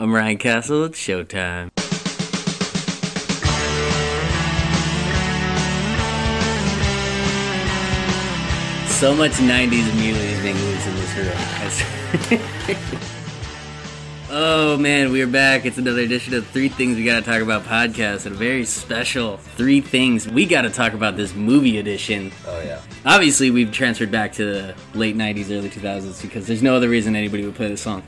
I'm Ryan Castle. It's showtime. So much 90s immediately is being loose in this room. oh man, we're back. It's another edition of Three Things We Gotta Talk About podcast and a very special Three Things We Gotta Talk About this movie edition. Oh yeah. Obviously, we've transferred back to the late 90s, early 2000s because there's no other reason anybody would play this song.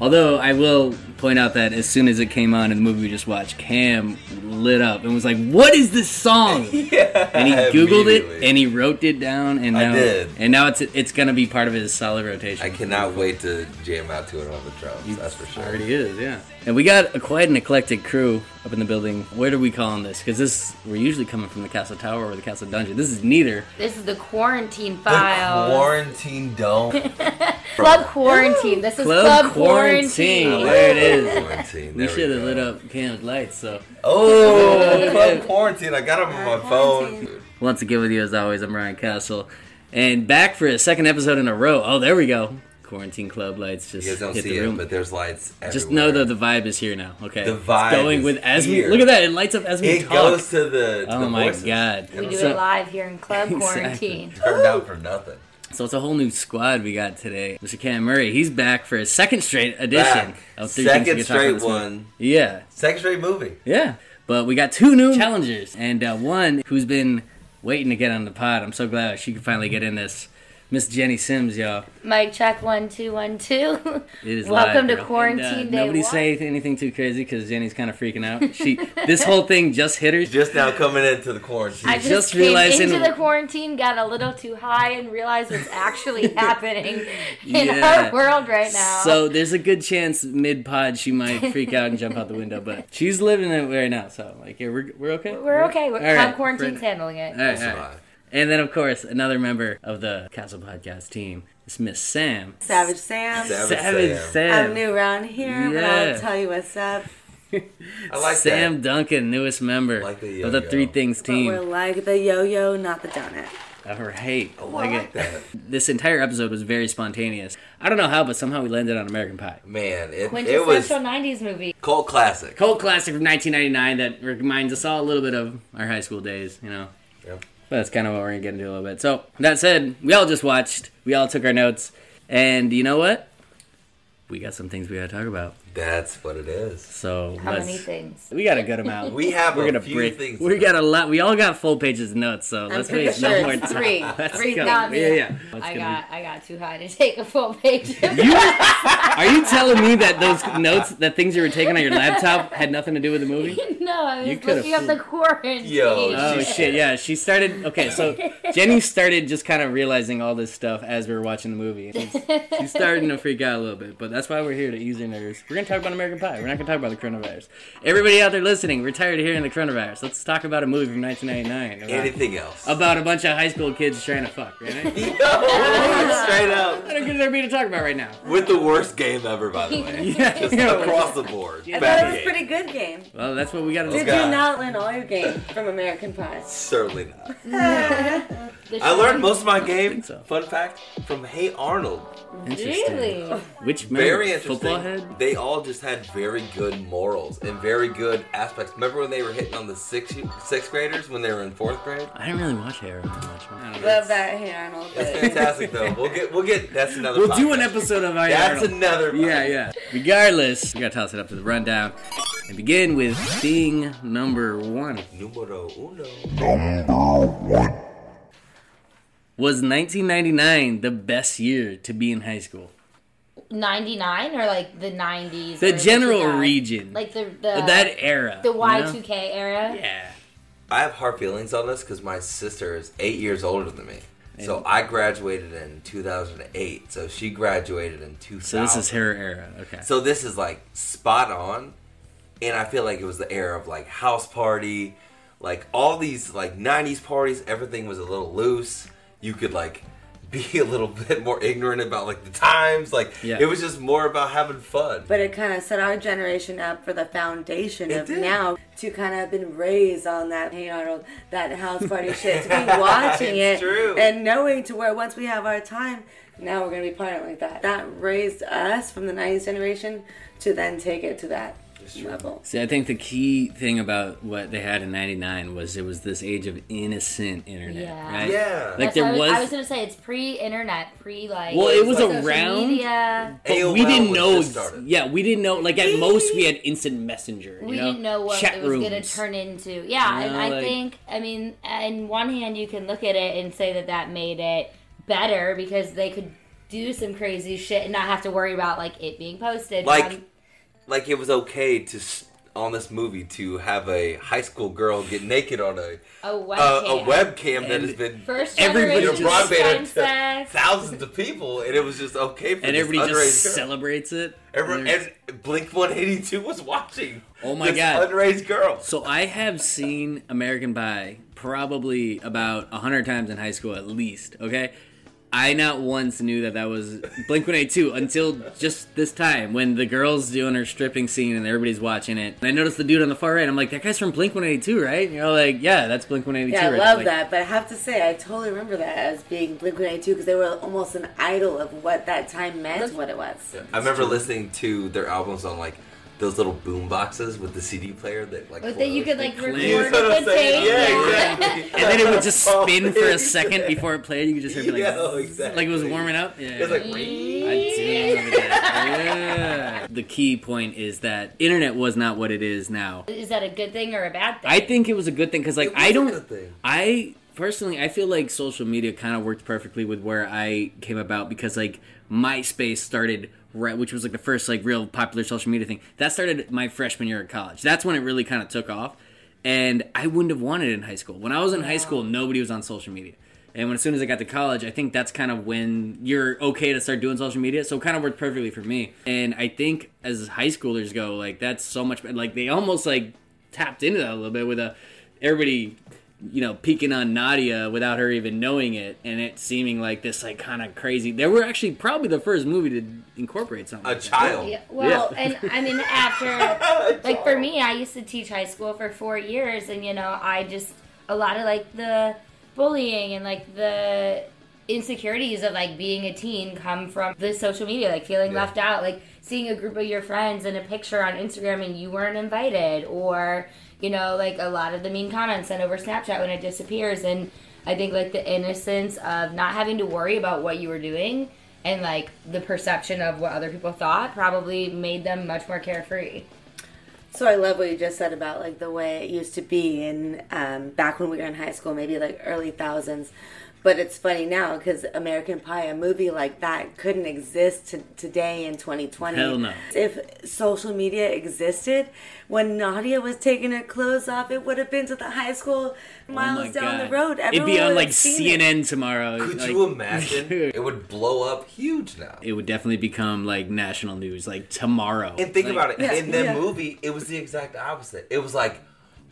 Although I will point out that as soon as it came on in the movie we just watched, Cam lit up and was like, "What is this song?" yeah. And he googled it and he wrote it down, and I now did. and now it's it's gonna be part of his solid rotation. I cannot wait to jam out to it on the drums. That's for sure. Already is, yeah. And we got a quite an eclectic crew up in the building. What are we calling this? Because this we're usually coming from the Castle Tower or the Castle Dungeon. This is neither. This is the quarantine The file. quarantine dome. Club quarantine. This is Club club, Quarantine. quarantine. There it is. Quarantine. We There should have lit up Cam's lights. So Oh, club quarantine. I got them on my phone. once again with you as always, I'm Ryan Castle, and back for a second episode in a row. Oh, there we go. Quarantine Club lights just You guys don't hit see the it, room. but there's lights. Just know that the vibe is here now. Okay, The vibe It's vibe going is with Esme. here. Look at that! It lights up Esme It talk. goes to the. To oh the my voices. god! We do So- it live here in club Exactly. quarantine. Turned out for nothing. So it's a whole new squad we got today. Mr. Cam Murray, he's back for a second straight edition Back. of Three Things We Second Could Talk About straight This Movie. one. Yeah, Second straight movie. yeah. But we got two new challengers, and uh, one who's been waiting to get on the pod. I'm so glad she could finally get in this. Miss Jenny Simms, y'all. Mic check one two one two. It is Welcome live, to girl. quarantine And, uh, day Nobody one. say anything too crazy because Jenny's kind of freaking out. She this whole thing just hit her. Just now coming into the quarantine. I just, just came realizing- into the quarantine, got a little too high, and realized what's actually happening in Yeah. our world right now. So there's a good chance mid pod she might freak out and jump out the window, but she's living it right now. So like, yeah, we're we're okay. we're okay. We're, All right. club quarantine's Right. handling it. All right, We'll all right. Survive. And then of course another member of the Castle Podcast team is Miss Sam. Savage Sam. Savage Savage Sam. Sam. I'm new around here, but Yeah. I'll tell you what's up. I like Sam that. Duncan, newest member Like the of the yo-yo. Three Things But we're team. like the yo-yo, not the donut. Of her hate. Oh, I like that. This entire episode was very spontaneous. I don't know how, but somehow we landed on American Pie. Man, it, it Quintessential '90s movie. cult classic. Cult classic from 1999 that reminds us all a little bit of our high school days, you know. Yep. But that's kind of what we're gonna get into a little bit. So that said, we all just watched, we all took our notes, and you know what? We got some things we gotta talk about. That's what it is. So How many things? we got a good amount. We have We're a gonna few break. things. We got a lot. We all got full pages of notes, so let's pretty waste sure no more it's time. three. Let's Three go. copies. Yeah, yeah. Let's I get got I got too high to take a full page. You are you telling me that those notes, that things you were taking on your laptop, had nothing to do with the movie? no, I You was could've looking up the quarantine. Yo, Oh shit! Yeah, she started. Okay, so Jenny started just kind of realizing all this stuff as we were watching the movie. It's- She's starting to freak out a little bit, but that's why we're here to ease her nerves. We're gonna talk about American Pie. We're not gonna talk about the coronavirus. Everybody out there listening, we're tired of hearing the coronavirus. Let's talk about a movie from 1999 about, Anything else? about a bunch of high school kids trying to fuck. Right? Yo, straight up. What good is there be to talk about right now? With the worst game ever, by the way. Yeah, Just yeah. across the board. Yeah. I thought it was a pretty good game. Well, that's what we got to Did do. God. you not learn all your game from American Pie? Certainly not. I learned most of my game, so. fun fact, from Hey Arnold. Interesting. Really? Which Very member? interesting. Football head? They all just had very good morals and very good aspects. Remember when they were hitting on the sixth sixth graders when they were in fourth grade? I didn't really watch Hair much. I don't. Love that, hey Arnold. It's fantastic though. We'll get we'll get that's another. We'll do an episode of Iron That's Arnold. another. Yeah, podcast. yeah. Regardless, we gotta toss it up to the rundown and begin with thing number one. Numero uno. Was 1999 the best year to be in high school? 99 or like the 90s? The general 2000s? region, Like the the that era, the? Y2K era. Yeah. I have hard feelings on this because my sister is eight years older than me. So I graduated in 2008. So she graduated in 2000. So this is her era. Okay. So this is like spot on, and I feel like it was the era of like house party, like all these like '90s parties. Everything was a little loose. You could like be a little bit more ignorant about like the times. Like Yeah. it was just more about having fun. But it kind of set our generation up for the foundation It of did. now to kind of been raised on that Hey Arnold, that house party shit, to be watching it true. and knowing to where once we have our time, now we're gonna be partying like that. That raised us from the '90s generation to then take it to that level. See, I think the key thing about what they had in '99 was it was this age of innocent internet, Yeah. right? Yeah. Like That's there I was, was. I was gonna say it's pre-internet, pre like. Well, it was social around- Media. but AOL we didn't know. just started. Yeah, we didn't know. Like at most, we had instant messenger. You we know? didn't know what Chat it was going to turn into. Yeah, You and I like- think, I mean, in one hand, you can look at it and say that that made it better because they could do some crazy shit and not have to worry about like it being posted. Like- Um, like it was okay to on this movie to have a high school girl get naked on a a uh, webcam. a webcam that has been First Everybody broadband to thousands of people, and it was just okay for and everybody just girl. celebrates it. Every, And and Blink 182 was watching. Oh my this God. underage girl. So I have seen American Pie probably about a hundred times in high school at least. Okay, I not once knew that that was Blink One Eight Two until just this time when the girl's doing her stripping scene and everybody's watching it. And I noticed the dude on the far right. I'm like, that guy's from Blink One Eighty Two, right? And you're like, yeah, that's Blink One Eighty Two. Yeah, I right love Like, that, but I have to say, I totally remember that as being Blink 182 because they were almost an idol of what that time meant, what it was. I remember listening to their albums on like those little boom boxes with the CD player that like. But then you could like closed. record You with know what I'm the saying? tape. Yeah, yeah. exactly. And then it would just oh, spin for a Oh, second before it played. You could just hear it like, Yeah, oh, exactly. like it was warming up. Yeah, It was like. I do. Yeah. The key point is that internet was not what it is now. Is that a good thing or a bad thing? I think it was a good thing because, like, It was I a don't. good thing. I personally, I feel like social media kind of worked perfectly with where I came about because, like, MySpace started right, which was like the first like real popular social media thing. That started my freshman year at college. That's when it really kind of took off, and I wouldn't have wanted it in high school. When I was in high school, nobody was on social media. And when as soon as I got to college, I think that's kind of when you're okay to start doing social media. So it kind of worked perfectly for me. And I think as high schoolers go, like that's so much like they almost like tapped into that a little bit with a everybody you know peeking on Nadia without her even knowing it and it seeming like this like kind of crazy. They were actually probably the first movie to incorporate something. A like that. child. Yeah, well, Yeah. and I mean, after like for me, I used to teach high school for four years, and you know, I just a lot of like the bullying and like the insecurities of like being a teen come from the social media, like feeling Yeah. left out, like seeing a group of your friends in a picture on Instagram and you weren't invited, or you know, like a lot of the mean comments sent over Snapchat when it disappears, and I think like the innocence of not having to worry about what you were doing and like the perception of what other people thought probably made them much more carefree. So I love what you just said about like the way it used to be in um, back when we were in high school, maybe like early thousands. But it's funny now because American Pie, a movie like that, couldn't exist to, today in 2020. Hell no. If social media existed, when Nadia was taking her clothes off, it would have been to the high school oh miles Oh down God. the road. It'd be on like have seen it. CNN tomorrow. Could like- you imagine? it would blow up huge now. It would definitely become like national news like tomorrow. And think Like, about it. Yeah, in that yeah. movie, it was the exact opposite. It was like,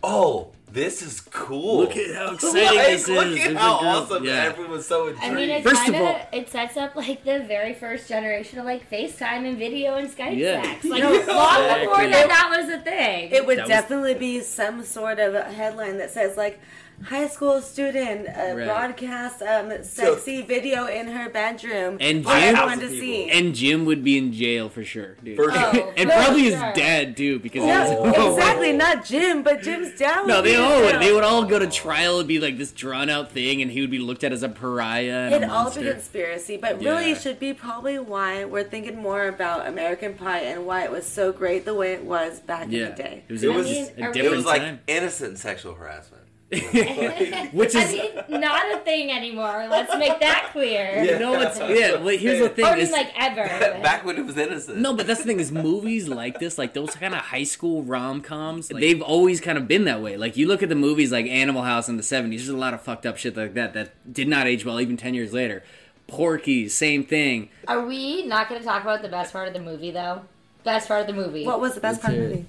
oh, this is cool. Look at how exciting Like, this Look is. at how girl- awesome yeah. everyone's so intrigued. I mean, it First of kind all- of it sets up like the very first generation of like FaceTime and video and Skype Yeah. sex, like No, long exactly. before that that was a thing. It would That was- definitely be some sort of a headline that says like high school student uh, Right. broadcast um, sexy video in her bedroom And for Jim- everyone to see. And Jim would be in jail for sure, dude. For sure. Oh, and for probably his sure. dad too, because no, he's- exactly, not Jim, but Jim's dad. No, they all would. They would all go to trial. It'd be like this drawn out thing, and he would be looked at as a pariah and It'd a all be conspiracy, but really Yeah. it should be probably why we're thinking more about American Pie and why it was so great the way it was back Yeah, in the day. it was, It a- was- a I mean, it different was like time. innocent sexual harassment. Which I is, mean, not a thing anymore. Let's make that clear. you know what's yeah. Well, here's the thing Or I mean, like ever. Back when it was innocent. No, but that's the thing is movies like this, like those kind of high school rom coms, they've always kind of been that way. Like you look at the movies like Animal House in the seventies, there's a lot of fucked up shit like that that did not age well even ten years later. Porky, same thing. Are we not going to talk about the best part of the movie though? Best part of the movie. What was the best Let's part of the movie?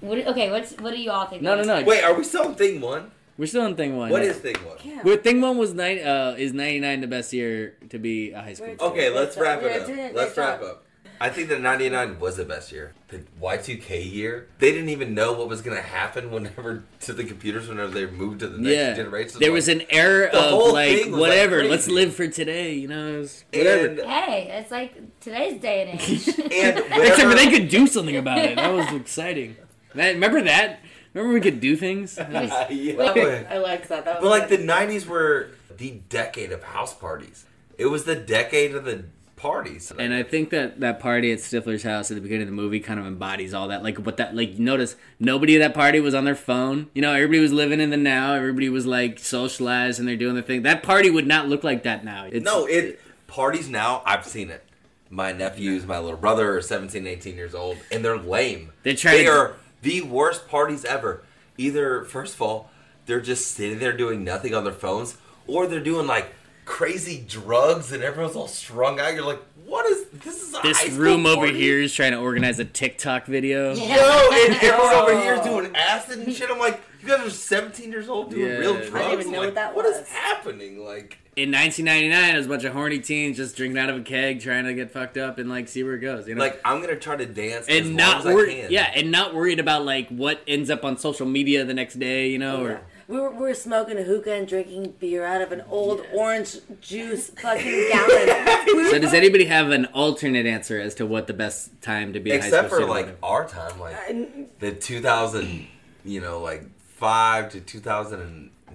What, okay, what's what do you all think? No, no, no. Wait, are we still on thing one? We're still on thing one. What is thing one? Yeah. But thing one was nine. Uh, is ninety nine the best year to be a high school? We're- student? Okay, let's wrap We're it up. doing- Let's wrap job. up. I think that 99 was the best year. The Y2K year, they didn't even know what was going to happen whenever to the computers whenever they moved to the next Yeah, generation. there Like, was an era The of whole like thing was, like, whatever. let's crazy. live for today. You know, it was whatever. and, Hey, it's like today's day and age. and Except for they could do something about it. That was exciting. Man, remember that? Remember we could do things? yeah, Wait, I liked that. that was But like the '90s were the decade of house parties. It was the decade of the parties. And I think that that party at Stifler's house at the beginning of the movie kind of embodies all that. Like, what that, like, notice nobody at that party was on their phone. You know, everybody was living in the now. Everybody was like socialized and they're doing their thing. That party would not look like that now. It's, no, it parties now. I've seen it. My nephews, my little brother, are 17, 18 years old, and they're lame. They're trying They to- are the worst parties ever. Either first of all, they're just sitting there doing nothing on their phones, or they're doing like crazy drugs, and everyone's all strung out. You're like, what is this? Is This high room over party? here is trying to organize a TikTok video. Yeah. Yo, and everyone over here is doing acid and shit. I'm like, you guys are 17 years old doing Yeah. real I didn't drugs. even know like, what that What is happening? Like, In 1999, it was a bunch of horny teens just drinking out of a keg, trying to get fucked up and like see where it goes. You know, like I'm gonna try to dance and long not as I worried. can. Yeah, and not worried about like what ends up on social media the next day. You know, Yeah. or We were, we were smoking a hookah and drinking beer out of an old orange juice fucking gallon. We So does anybody have an alternate answer as to what the best time to be a high Except school for like was? our time, like uh, I- the 2000, you know, like five to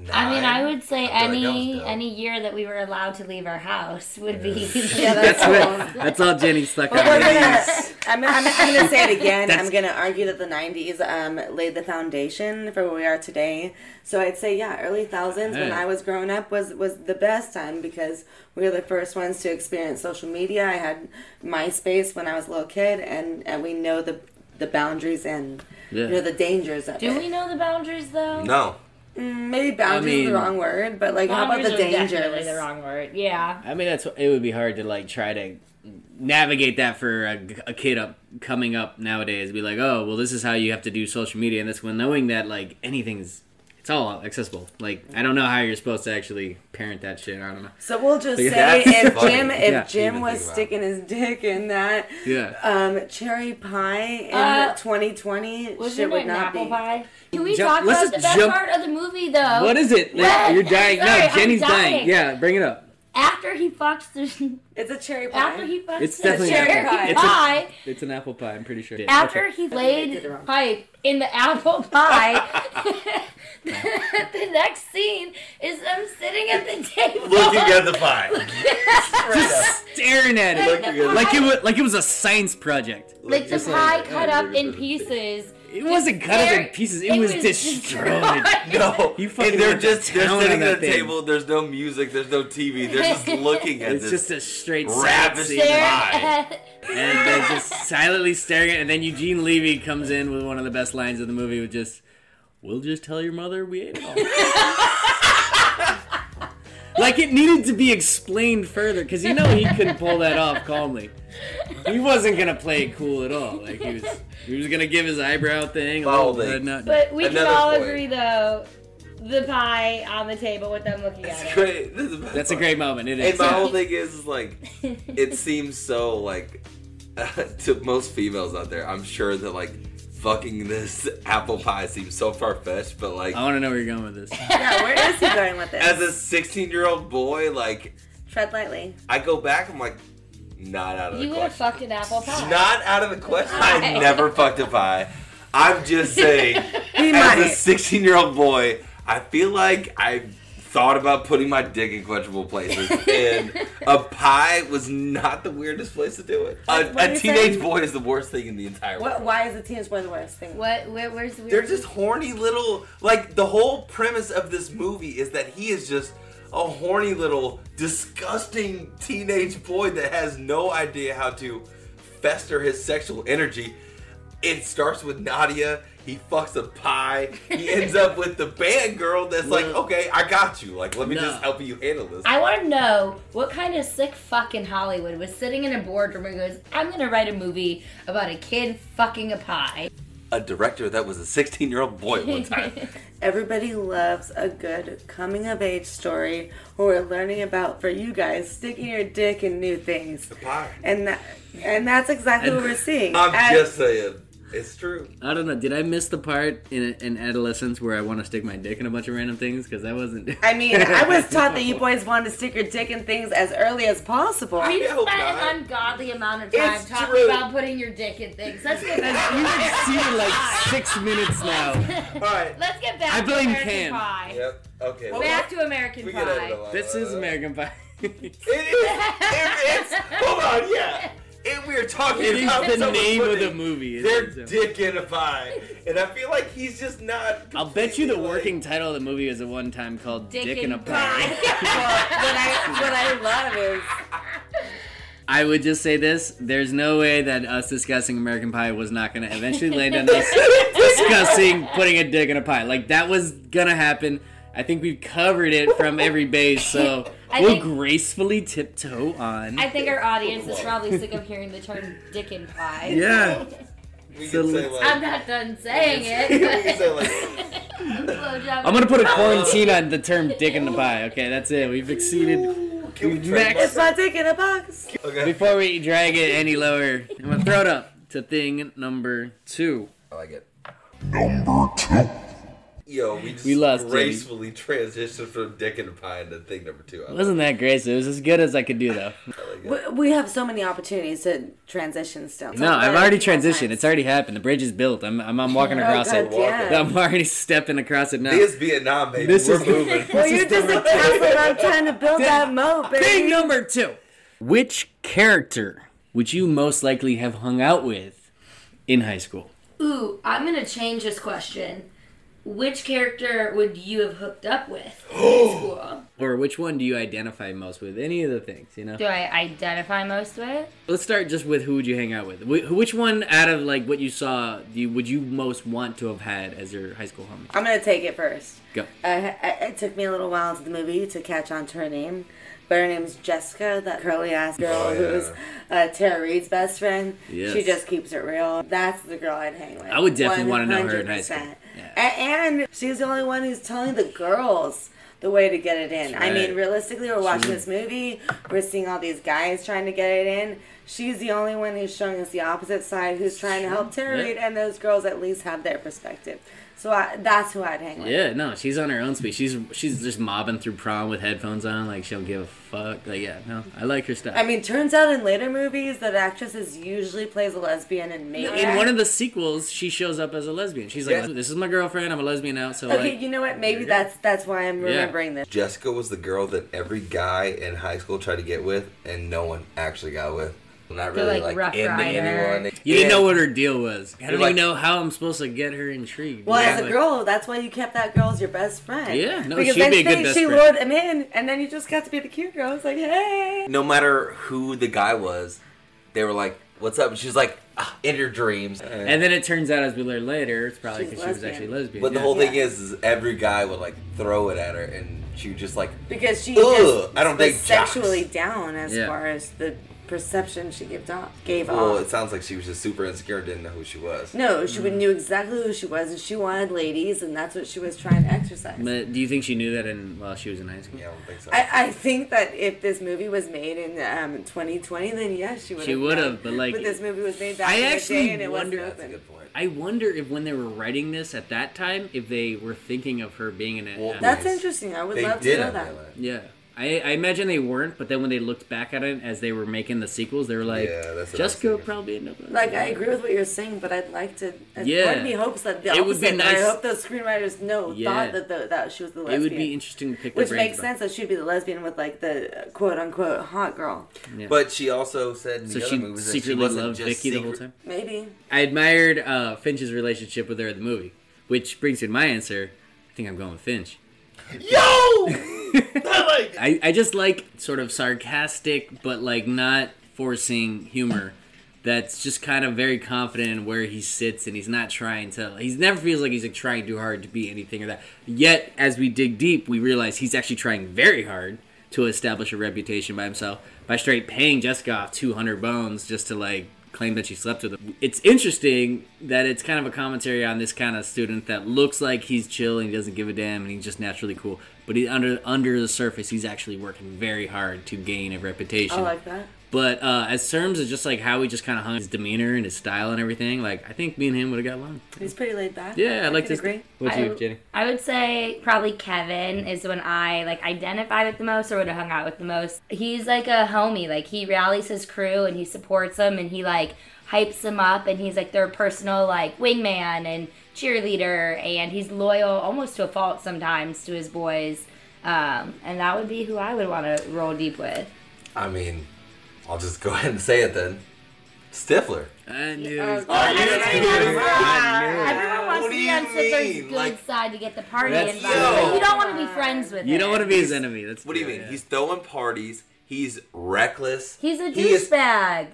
2009. I mean, I would say I feel like any any year that we were allowed to leave our house would be. Yeah, That's cool. what, that's all Jenny stuck But we're out. gonna, I'm, I'm, I'm gonna say it again. That's- I'm gonna argue that the 90s um, laid the foundation for where we are today. So I'd say, yeah, early thousands when I was growing up was was the best time because we were the first ones to experience social media. I had MySpace when I was a little kid, and, and we know the the boundaries and Yeah. you know the dangers of Do it. we know the boundaries though? no. Mm, Maybe boundaries I is the wrong word, but like how about the are definitely dangers? the wrong word. Yeah. I mean, that's it would be hard to like try to navigate that for a, a kid up coming up nowadays. Be like, oh, well, this is how you have to do social media, and this when knowing that like anything's it's all accessible. Like I don't know how you're supposed to actually parent that shit. I don't know. So we'll just But say if funny. Jim if Yeah. Jim was think about it. sticking his dick in that Yeah. um, cherry pie in Uh, 2020, shit Wasn't would not apple be. pie? Can we Jump- talk about the best jump- part of the movie though? What is it? Like, you're dying. Sorry, no, Jenny's dying. dying. Yeah, bring it up. After he fucks the It's a cherry pie. after he fucks It's the definitely cherry an apple pie. It's a- pie. It's an apple pie. I'm pretty sure. after Okay. he laid did pipe in the apple pie, the next scene is them sitting at the table. Looking at the pie. just staring at it, Looking at like it was like it was a science project. like the pie like- cut up in pieces. It wasn't cut up in pieces. It, it was, was destroyed. No, You fucking and they're went to just they're sitting at that the table. There's no music. There's no TV. They're just looking at It's this. just a straight ravished scene. Stare uh, and they're just silently staring at it. And then Eugene Levy comes in with one of the best lines of the movie, with just, "We'll just tell your mother we ate it all." like it needed to be explained further, because you know he couldn't pull that off calmly. He wasn't gonna play it cool at all. Like he was, he was gonna give his eyebrow thing. a little Balding. head nod. But we can all point. agree though, the pie on the table with them looking It's at it. great. This is the best That's a great moment. It is. And my whole thing is, is like, it seems so like to most females out there. I'm sure that like fucking this apple pie seems so far fetched, but like I want to know where you're going with this. Yeah, where is he going with this? as a 16 year old boy, like Tread lightly. I go back, I'm like, not out of You the question. You would have question. fucked an apple pie. Not out of the question. I never fucked a pie. I'm just saying, He as might. a 16 year old boy, I feel like I thought about putting my dick in questionable places, and a pie was not the weirdest place to do it. A, What- what a teenage saying? boy is the worst thing in the entire What, world. why is a teenage boy the worst thing? What? Where, where's the weird? They're just horny little. Like the whole premise of this movie is that he is just a horny little disgusting teenage boy that has no idea how to fester his sexual energy. It starts with Nadia. He fucks a pie. He ends up with the band girl that's like, okay, I got you. Like, let me No. just help you handle this. I want to know what kind of sick fucking Hollywood was sitting in a boardroom and goes, "I'm gonna write a movie about a kid fucking a pie." A director that was a 16 year old boy one time. Everybody loves a good coming of age story where we're learning about for you guys sticking your dick in new things. pie. And that and that's exactly what we're seeing. I'm As- just saying. It's true. I don't know. Did I miss the part in in adolescence where I want to stick my dick in a bunch of random things? Because that wasn't. I mean, I was taught that you boys wanted to stick your dick in things as early as possible. We I hope spent not. an ungodly amount of time It's talking true. about putting your dick in things. Let's get back. You've exceeded like six minutes now. All right. Let's get back I to American Cam. Pie. Yep. Okay. Back to American we get out of Pie. This is American Pie. It is. It, it's. Hold on. Yeah. And we are talking It about the name of the movie. Their It's- dick in a pie, and I feel like he's just not. I'll bet you the like- working title of the movie is at one time called Dick, Dick, in a and Pie. what I what I love is I would just say this: there's no way that us discussing American Pie was not going to eventually land on us discussing putting a dick in a pie. Like that was gonna happen. I think we've covered it from every base, so I we'll think- gracefully tiptoe on. I think our audience is probably sick of hearing the term dick and pie. yeah. We So let's- like. I'm not done saying we can it. say like. I'm gonna put a quarantine on the term "dick in the pie." Okay, that's it. We've exceeded. Can we Next. trademark it's my dick in a box. Okay. Before we drag it any lower, I'm gonna throw it up to thing number two. I like it. Number two. Yo, we just We lost Jamie. gracefully transitioned from dick and pie into thing number two. I wasn't that great. It was as good as I could do, though. it. We, we have so many opportunities to transition still. No, I've already transitioned. It's already happened. The bridge is built. I'm, I'm, I'm walking oh, across God, it. yeah. I'm already stepping across it now. This is Vietnam, baby. This We're is- moving. Well, you're just a castle and I'm trying to build that moat, Thing number two. Which character would you most likely have hung out with in high school? Ooh, I'm gonna change this question. Which character would you have hooked up with in school? Or which one do you identify most with? Any of the things, you know? Do I identify most with? Let's start just with who would you hang out with? Wh- Which one out of like what you saw do you, would you most want to have had as your high school homie? I'm gonna take it first. Go. Uh, it took me a little while into the movie to catch on to her name, but her name's Jessica, that curly ass girl Oh, yeah. who's uh, Tara Reid's best friend. Yes. She just keeps it real. That's the girl I'd hang with. I would definitely wanna know her in high 100%. Yeah. And, she's the only one who's telling the girls the way to get it in. I mean, realistically, we're watching She- this movie, we're seeing all these guys trying to get it in. She's the only one who's showing us the opposite side, who's trying to help Tara Yeah. And those girls at least have their perspective. So I, that's who I'd hang with. Yeah, no, she's on her own speed. She's she's just mobbing through prom with headphones on, like she'll give a fuck. Like, yeah, no, I like her stuff. I mean, turns out in later movies that actresses usually plays a lesbian and maybe in one of the sequels, she shows up as a lesbian. She's like, Yeah. "This is my girlfriend. I'm a lesbian now." So Okay, like, you know what? Maybe that's that's why I'm Yeah. remembering this. Jessica was the girl that every guy in high school tried to get with, and no one actually got with. Not really like, like, Rough into Rider. anyone. you didn't know what her deal was. How don't You're like- even know how I'm supposed to get her intrigued. Well, Yeah, as a but- girl, that's why you kept that girl as your best friend. Yeah, no, because she'd then be a good she, best she friend. lured him in, and then you just got to be the cute girl. It's like, hey. No matter who the guy was, they were like, "What's up?" And she's like, ah, "In your dreams." And then it turns out, as we learn later, it's probably because she was actually lesbian. But the whole thing Yeah. is, is every guy would like throw it at her, and she would just like, Because she Ugh, I don't was think jocks. sexually down as Yeah. far as the perception she gave off. Gave well, off. it sounds like she was just super insecure, and didn't know who she was. No, she Mm. knew exactly who she was, and she wanted ladies, and that's what she was trying to exercise. But do you think she knew that in while she was in high school? Yeah, I don't think so. I, I think that if this movie was made in um, 2020, then yes, she would. She would have, but, like, but this movie was made back I in the actually day, and it wonder- wasn't That's a open. good point. I wonder if when they were writing this at that time, if they were thinking of her being in it. Well, That's interesting. I would They love to know that. it. Yeah. I, I imagine they weren't, but then when they looked back at it as they were making the sequels, they were like, Yeah, that's I Jessica would probably end up. Like I agree with what you're saying, but I'd like to. Yeah. part of me hopes that the It would be that I hope those screenwriters know Yeah. thought that the, that she was the lesbian. It would be interesting to pick Which brains makes about. sense that she'd be the lesbian with like the uh, quote unquote hot girl. Yeah. But she also said in so the she other movies that she secretly wasn't loved just Vicky the whole time. Maybe. I admired uh, Finch's relationship with her in the movie, which brings me to my answer. I think I'm going with Finch. Yo, I like. I, I just like sort of sarcastic, but like not forcing humor. That's just kind of very confident in where he sits, and he's not trying to. He never feels like he's like trying too hard to be anything or that. Yet, as we dig deep, we realize he's actually trying very hard to establish a reputation by himself by straight paying Jessica off 200 bones just to like claim that she slept with him. It's interesting that it's kind of a commentary on this kind of student that looks like he's chill and he doesn't give a damn and he's just naturally cool. But he under under the surface, he's actually working very hard to gain a reputation. I like that. But uh, as terms of just like how he just kind of hung his demeanor and his style and everything, like I think me and him would have got along. He's pretty laid back. Yeah, I like could this. Agree. What's I- you, Jenny? I would say probably Kevin is when I like identify with the most or would have hung out with the most. He's like a homie. Like he rallies his crew and he supports them and he like hypes them up and he's like their personal like wingman and cheerleader and he's loyal almost to a fault sometimes to his boys. Um, and that would be who I would want to roll deep with. I mean, I'll just go ahead and say it then. Stifler. I knew. Oh, it was- God. I knew it. I knew. Everyone wants to be on Stifler's mean? good Like- side to get the party That's- invited. Yo. You don't want to be friends with You him. You don't want to be his enemy. That's What do you mean? yeah. He's throwing parties. He's reckless. He's a He is- douchebag.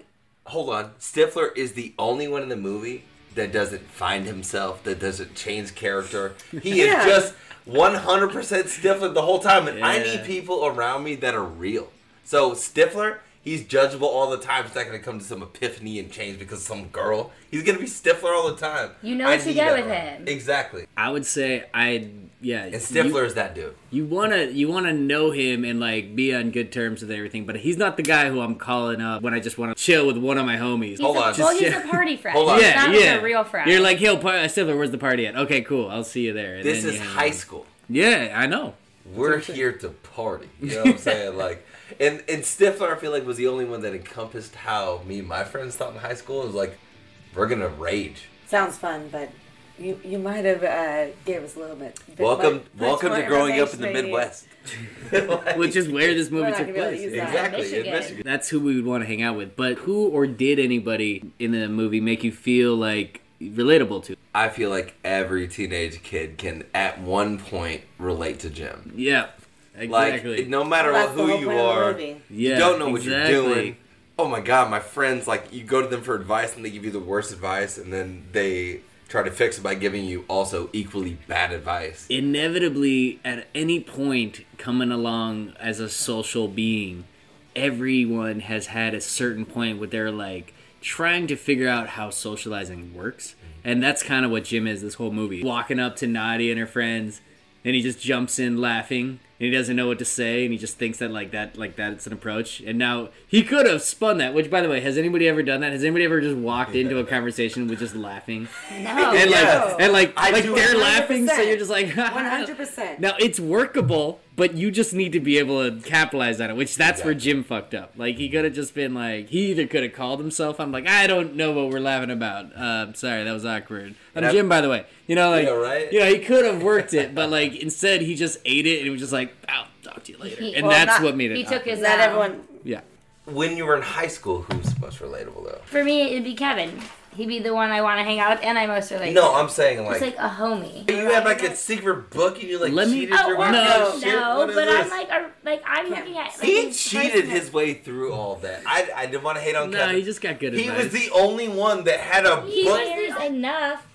Hold on. Stifler is the only one in the movie that doesn't find himself, that doesn't change character. He is just 100% Stifler the whole time, and I need people around me that are real. So Stifler, he's judgeable all the time. He's not going to come to some epiphany and change because of some girl. He's going to be Stifler all the time. You know I what you get with around. him. Exactly. I would say I yeah. And Stifler is that dude. You, you wanna you wanna know him and like be on good terms with everything, but he's not the guy who I'm calling up when I just want to chill with one of my homies. He's Hold a, on. Well, he's a party friend. Hold on. He's yeah, not yeah. like a real friend. You're like, yo, par- Stifler, where's the party at? Okay, cool. I'll see you there. And This then is you hang high school. Yeah, I know. We're here to party. You know what I'm saying? Like, and and Stifler, I feel like was the only one that encompassed how me and my friends thought in high school. It was like, we're gonna rage. Sounds fun, but you you might have uh, gave us a little bit. bit welcome, much- much welcome more to growing up in the. Midwest. Like, Which is where this movie took gonna be able to place. use that. exactly in Michigan. Michigan. That's who we would want to hang out with. But who or did anybody in the movie make you feel like relatable to? I feel like every teenage kid can at one point relate to Jim. Yeah, Like, exactly. no matter Well, what, who you point of the are, yeah, you don't know what you're doing. Oh my god, my friends like you go to them for advice and they give you the worst advice, and then they try to fix it by giving you also equally bad advice. inevitably at any point coming along as a social being everyone has had a certain point where they're like trying to figure out how socializing works and that's kind of what jim is this whole movie walking up to nadia and her friends and he just jumps in laughing and he doesn't know what to say and he just thinks that like that like that's an approach and now he could have spun that which by the way has anybody ever done that has anybody ever just walked into a conversation with just laughing no. and Yes. like and like I like they're 100%. laughing so you're just like 100%. now it's workable but you just need to be able to capitalize on it which that's where jim fucked up like he could have just been like he either could have called himself i'm like i don't know what we're laughing about uh, sorry that was awkward i'm jim by the way you know like Yeah, right? you know he could have worked it but like instead he just ate it and it was just like i'll talk to you later He- and well, that's not- what made it he took his Not um, everyone. yeah When you were in high school, who's most relatable though? For me, it'd be Kevin. He'd be the one I want to hang out with, and I most relate. No, to. I'm saying It's like, like a homie. you have like a secret book and you like Let me- cheated Oh, your way well, no, no, but this? I'm like, a, like I'm Yeah. looking at. Like, he cheated his way through all that. I, I didn't want to hate on no Kevin. he just got good at that. He advice was the only one that had a He book. cares enough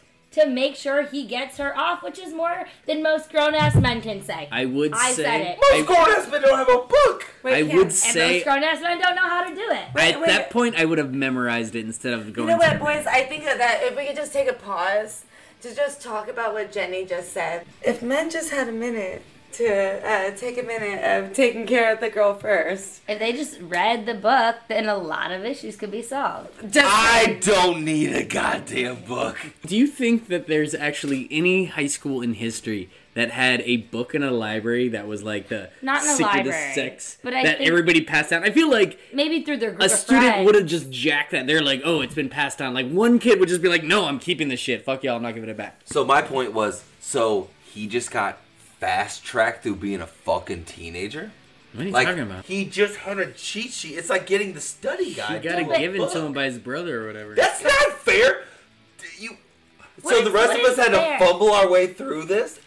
to make sure he gets her off, which is more than most grown ass men can say. i would I say said it. Most grown ass men don't have a book. Wait, I would and say most grown ass men don't know how to do it. Wait, at wait. that point i would have memorized it instead of going. You know what, to- boys? I think that if we could just take a pause to just talk about what Jenny just said. If men just had a minute to uh, take a minute of taking care of the girl first. If they just read the book, then a lot of issues could be solved. Just I don't need a goddamn book. Do you think that there's actually any high school in history that had a book in a library that was like the Not in a secret library, of sex but I that think- everybody passed down? I feel like Maybe through their group a of student would have just jacked that. They're like, oh, it's been passed down. Like one kid would just be like, no, I'm keeping this shit. Fuck y'all, I'm not giving it back. So my point was, so he just got fast track through being a fucking teenager. What are you Like talking about? he just had a cheat sheet. It's like getting the study guide. He got it given book. to him by his brother or whatever. That's not fair. You. What so is- the rest of us is had fair? to fumble our way through this.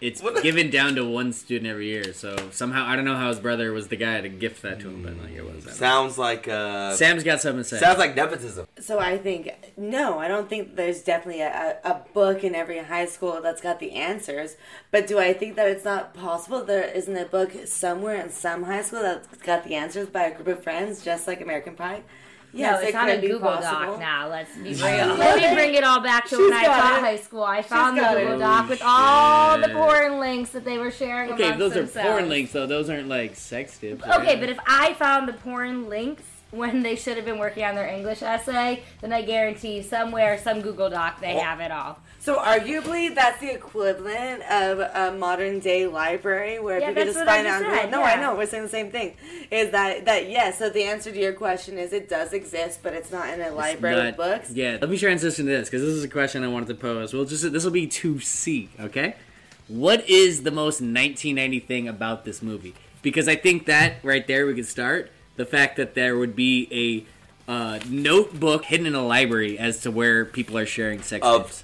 It's what given down to one student every year. So somehow I don't know how his brother was the guy to gift that to him, but like it was. that. Sounds like uh. Sam's got something to say. sounds like nepotism. So I think no, I don't think there's definitely a, a, a book in every high school that's got the answers. But do I think that it's not possible there isn't a book somewhere in some high school that's got the answers by a group of friends, just like American Pie? Yes, no, it's it on a Google possible. Doc now. Let's be real. Let me bring it all back to She's when I taught it. high school. I found the Google it. Doc with Holy all the porn links that they were sharing Okay, amongst those are porn links though. Those aren't like sex tips. right? Okay, but if I found the porn links when they should have been working on their English essay, then I guarantee somewhere, some Google Doc, they have it all. So arguably, that's the equivalent of a modern day library where Yeah, people that's just find out. Google- said, No, yeah. I know we're saying the same thing. Is that that yes? so the answer to your question is it does exist, but it's not in a library Not- with books. Yeah, let me transition to this because this is a question I wanted to pose. Well, just this will be to C. Okay, what is the most 1990 thing about this movie? Because I think that right there we could start. The fact that there would be a uh, notebook hidden in a library as to where people are sharing sex Of- tips.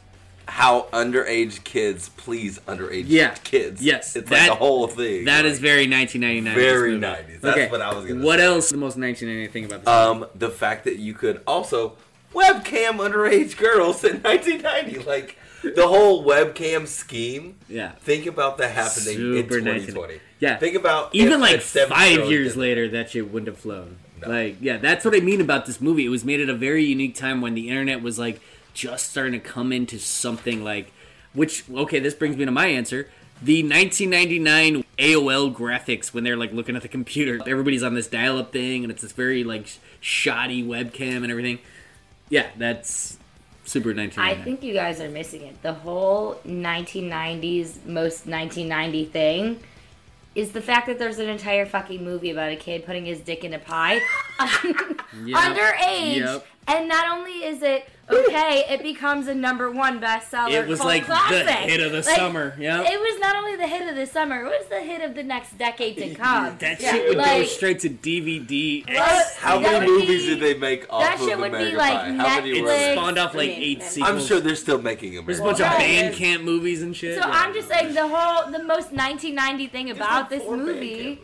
How underage kids please underage Yeah. kids. Yes, It's that- like the whole thing. That like, is very 1999. Very 90s. That's what I was gonna What say. else? The most 1990 thing about this? movie? Um, the fact that you could also webcam underage girls in 1990, like the whole webcam scheme. Yeah. Think about that happening in Super 2020. Yeah. Think about even if like five years later, that shit wouldn't have flown. No. Like, yeah, that's what I mean about this movie. It was made at a very unique time when the internet was like just starting to come into something like, which okay, this brings me to my answer. The 1999 AOL graphics when they're like looking at the computer, everybody's on this dial-up thing, and it's this very like shoddy webcam and everything. Yeah, that's super 1999. I think you guys are missing it. The whole 1990s, most 1990 thing is the fact that there's an entire fucking movie about a kid putting his dick in a pie Yep. underage. Yep. And not only is it okay, it becomes a number one bestseller. It was cult like the hit of the Like, summer. Yep. It was not only the hit of the summer; it was the hit of the next decade to come. that Yeah, shit would go straight to DVD. Well, How many movies be- did they make off that of shit would be like Pie? How many It were Netflix. spawned off like eight I'm sequels. I'm sure they're still making them. There's a American bunch of Pie. Right. Bandcamp movies and shit. So Yeah. I'm just saying the whole the most 1990 thing about this movie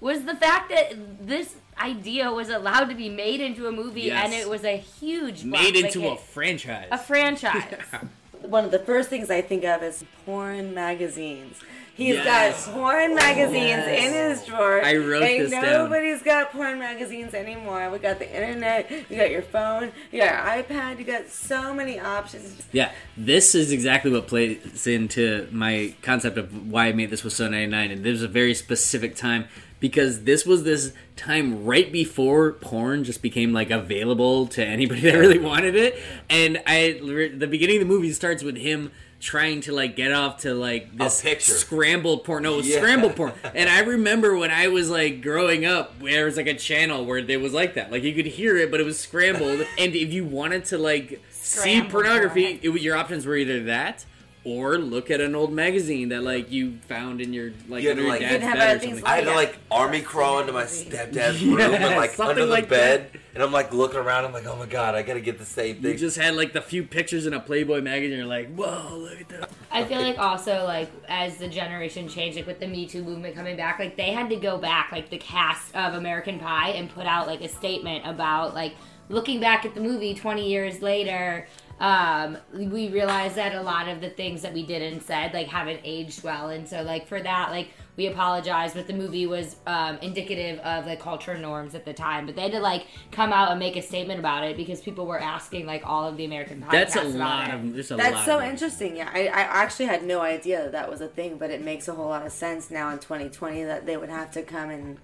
was the fact that this idea was allowed to be made into a movie Yes. and it was a huge made blockbuster into a hit. franchise. a franchise. One of the first things I think of is porn magazines. He's Yes. got porn oh, magazines in his drawer. I wrote Ain't this down. Nobody's got porn magazines anymore. We got the internet. You got your phone. You got your iPad. You got so many options. Yeah, this is exactly what plays into my concept of why I made this was so 99, and there's a very specific time because this was this time right before porn just became like available to anybody that really wanted it, and I the beginning of the movie starts with him trying to like get off to like this scrambled porn. No, Yeah. scrambled porn. And I remember when I was like growing up, there was like a channel where it was like that. Like you could hear it, but it was scrambled. and if you wanted to like see pornography, porn. it, your options were either that or look at an old magazine that like you found in your like You under to, your dad's You bed or other things something. I had to like army crawl into my stepdad's room and like something under the like bed, and I'm like looking around. I'm like, oh my god, I gotta get the same thing. You just had like the few pictures in a Playboy magazine. You're like, whoa, look at that. I feel like also like as the generation changed, like with the Me Too movement coming back, like they had to go back, like the cast of American Pie, and put out like a statement about like looking back at the movie 20 years later. Um, we realized that a lot of the things that we did and said like haven't aged well, and so like for that, like we apologize, but the movie was um, indicative of the culture norms at the time. But they had to like come out and make a statement about it because people were asking like all of the American Pie. That's a about lot it. of. There's a That's lot so of interesting. Yeah, I, I actually had no idea that that was a thing, but it makes a whole lot of sense now in 2020 that they would have to come and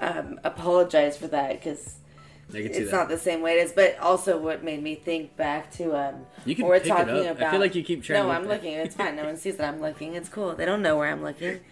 um, apologize for that because I can see it's that. not the same way it is. But also, what made me think back to um, You can we're pick it talking up. I about. feel like you keep trying No, I'm look at- looking. It's fine. No one sees that I'm looking. It's cool. They don't know where I'm looking.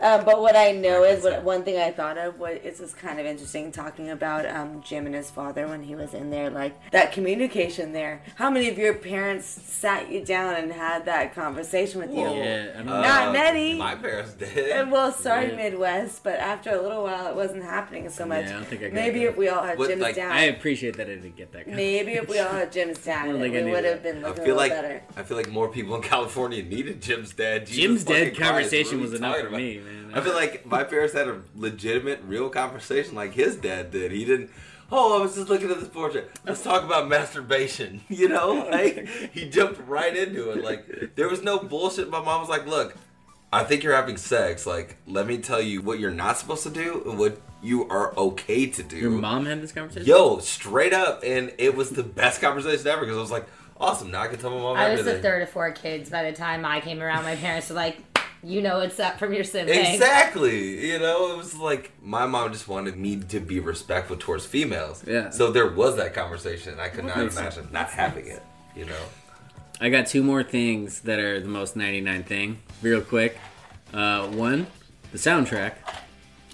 Um, but what I know is what one thing I thought of what is is kind of interesting talking about um, Jim and his father when he was in there, like that communication there. How many of your parents sat you down and had that conversation with you? Yeah, I don't know. Not many. My parents did. And did. well, sorry, Yeah. Midwest, but after a little while, it wasn't happening so much. Yeah, I don't think I Maybe that. if we all had Jim's like, dad, I appreciate that I didn't get that. maybe if we all had Jim's dad, I don't think I we would have that. been I looking feel a like better. I feel like more people in California needed Jim's dad. Jesus Jim's dad dead Christ, conversation what was we enough for me, man. I feel like my parents had a legitimate, real conversation like his dad did. He didn't. Oh, I was just looking at this portrait. Let's talk about masturbation. You know, like he jumped right into it. Like there was no bullshit. My mom was like, "Look, I think you're having sex. Like, let me tell you what you're not supposed to do and what you are okay to do. Your mom had this conversation. Yo, straight up, and it was the best conversation ever because I was like, awesome. Now I can tell my mom I was the third of four kids. By the time I came around, my parents were like, "You know what's up from your sibling." Exactly. You know, it was like my mom just wanted me to be respectful towards females. Yeah. So there was that conversation. I could not Makes imagine not having it. You know. I got two more things that are the most 99 thing, real quick. Uh, one, the soundtrack.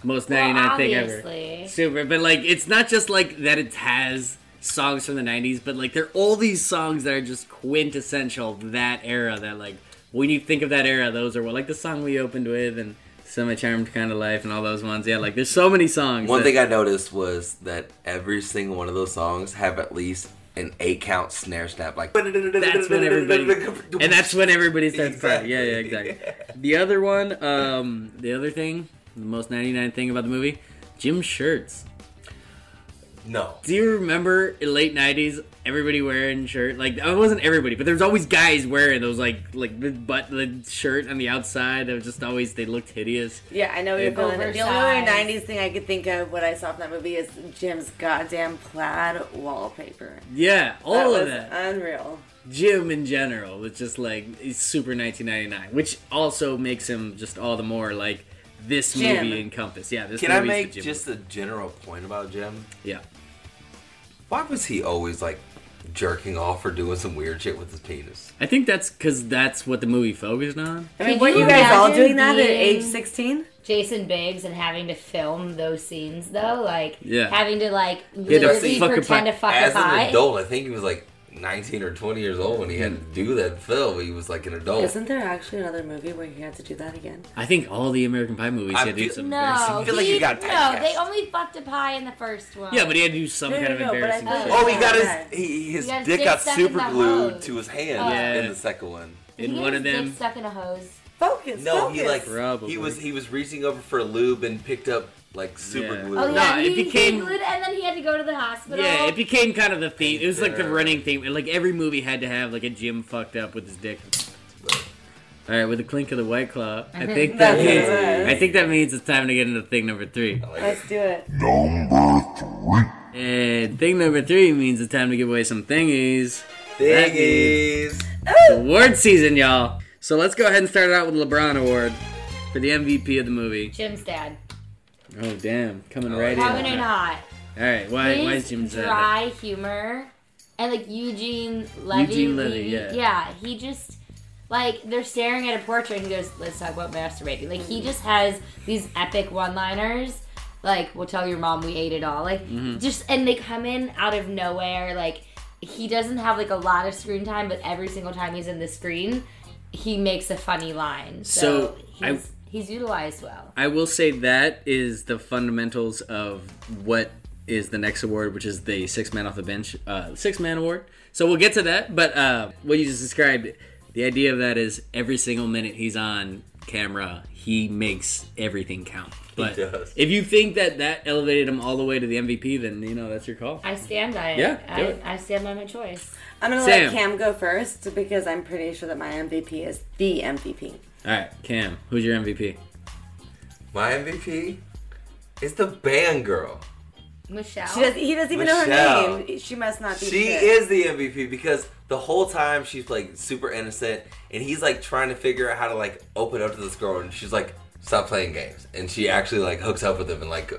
Most 99 Well, thing ever. Super. But, like, it's not just, like, that it has songs from the 90s, but, like, there are all these songs that are just quintessential that era that, like, when you think of that era, those are what, like, the song we opened with and Semi Charmed Kind of Life and all those ones. Yeah, like, there's so many songs. One that- thing I noticed was that every single one of those songs have at least an eight count snare snap. Like That's when everybody, and that's when everybody starts partying. Yeah, yeah, Exactly. exactly. The other one, um, the other thing, the most ninety nine thing about the movie, Jim shirts. no. Do you remember in late nineties, everybody wearing shirt? Like oh, it wasn't everybody, but there's always guys wearing those like like the butt the shirt on the outside. That was just always they looked hideous. Yeah, I know you're Yeah. feeling it. The only other '90s thing I could think of what I saw from that movie is Jim's goddamn plaid wallpaper. Yeah, all that of that. unreal. Jim in general was just like he's super 1999, which also makes him just all the more like this Jim. movie encompass. Yeah, this Can I movie's the make Jim just a general point about Jim? yeah. Why was he always like jerking off or doing some weird shit with his penis? I think that's because that's what the movie focused on. I mean, Could were you you guys all imagine doing that at being- age 16? Jason Biggs and having to film those scenes though, like Yeah. having to like had to literally fuck a pretend pie. to fuck As a pie. an adult, I think he was like 19 or 20 years old when he had to do that film. He was like an adult. Isn't there actually another movie where he had to do that again? I think all the American Pie movies I had to do feel- some No, embarrassing. I feel like he, you got no, typecast. they only fucked a pie in the first one. Yeah, but he had to do some No, kind no, of no, but I embarrassing thought- shit. Oh, he got his he, his He got his dick dick got stuck in super the glued hose. to his hand Oh. Yeah. in the second one. Did in he one of his them. dick stuck in a hose. Focus. No, focus. he like Probably. he was he was reaching over for a lube and picked up like super Yeah. glue. Oh No, yeah, it he, became- he glued, and then he had to go to the hospital. Yeah, it became kind of the theme. It was like the running theme. Like every movie had to have like a Jim fucked up with his dick. All right, with the clink of the white claw, I think that That's what it means. I think that means it's time to get into thing number three. Like. Let's do it. Number three. And thing number three means it's time to give away some thingies. Thingies. Oh! Award season, y'all. So let's go ahead and start it out with the LeBron Award for the MVP of the movie. Jim's dad. Oh damn, coming Oh, right Coming in. in hot. All right, why why is His Jim Zed? dry humor and like Eugene Levy. Eugene Levy, Yeah. yeah. he just like they're staring at a portrait and he goes, "Let's talk about masturbating." Like he just has these epic one-liners. Like, we'll tell your mom we ate it all. Like, Mm-hmm. just and they come in out of nowhere. Like, he doesn't have like a lot of screen time, but every single time he's in the screen, he makes a funny line. So, So, I- he's, he's utilized well. I will say that is the fundamentals of what is the next award, which is the six man off the bench, uh, six man award. So we'll get to that. But uh, what you just described, the idea of that is every single minute he's on camera, he makes everything count. But does. if you think that that elevated him all the way to the MVP, then you know that's your call. I stand by it. Yeah, do I, it. I stand by my choice. I'm gonna Sam. let Cam go first because I'm pretty sure that my MVP is the MVP. All right, Cam, who's your MVP? My MVP is the band girl. Michelle. She does. He doesn't even know her name. She must not be. She shit. is the MVP because the whole time she's like super innocent and he's like trying to figure out how to like open up to this girl and she's like stop playing games and she actually like hooks up with him and like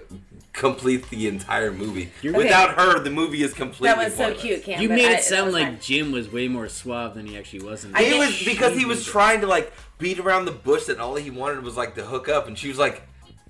completes the entire movie. Without her, the movie is completely. That was so cute, Cam. You but made I- it sound like fine. Jim was way more suave than he actually was. In the I He was because he was trying to like beat around the bush and all he wanted was like to hook up and she was like,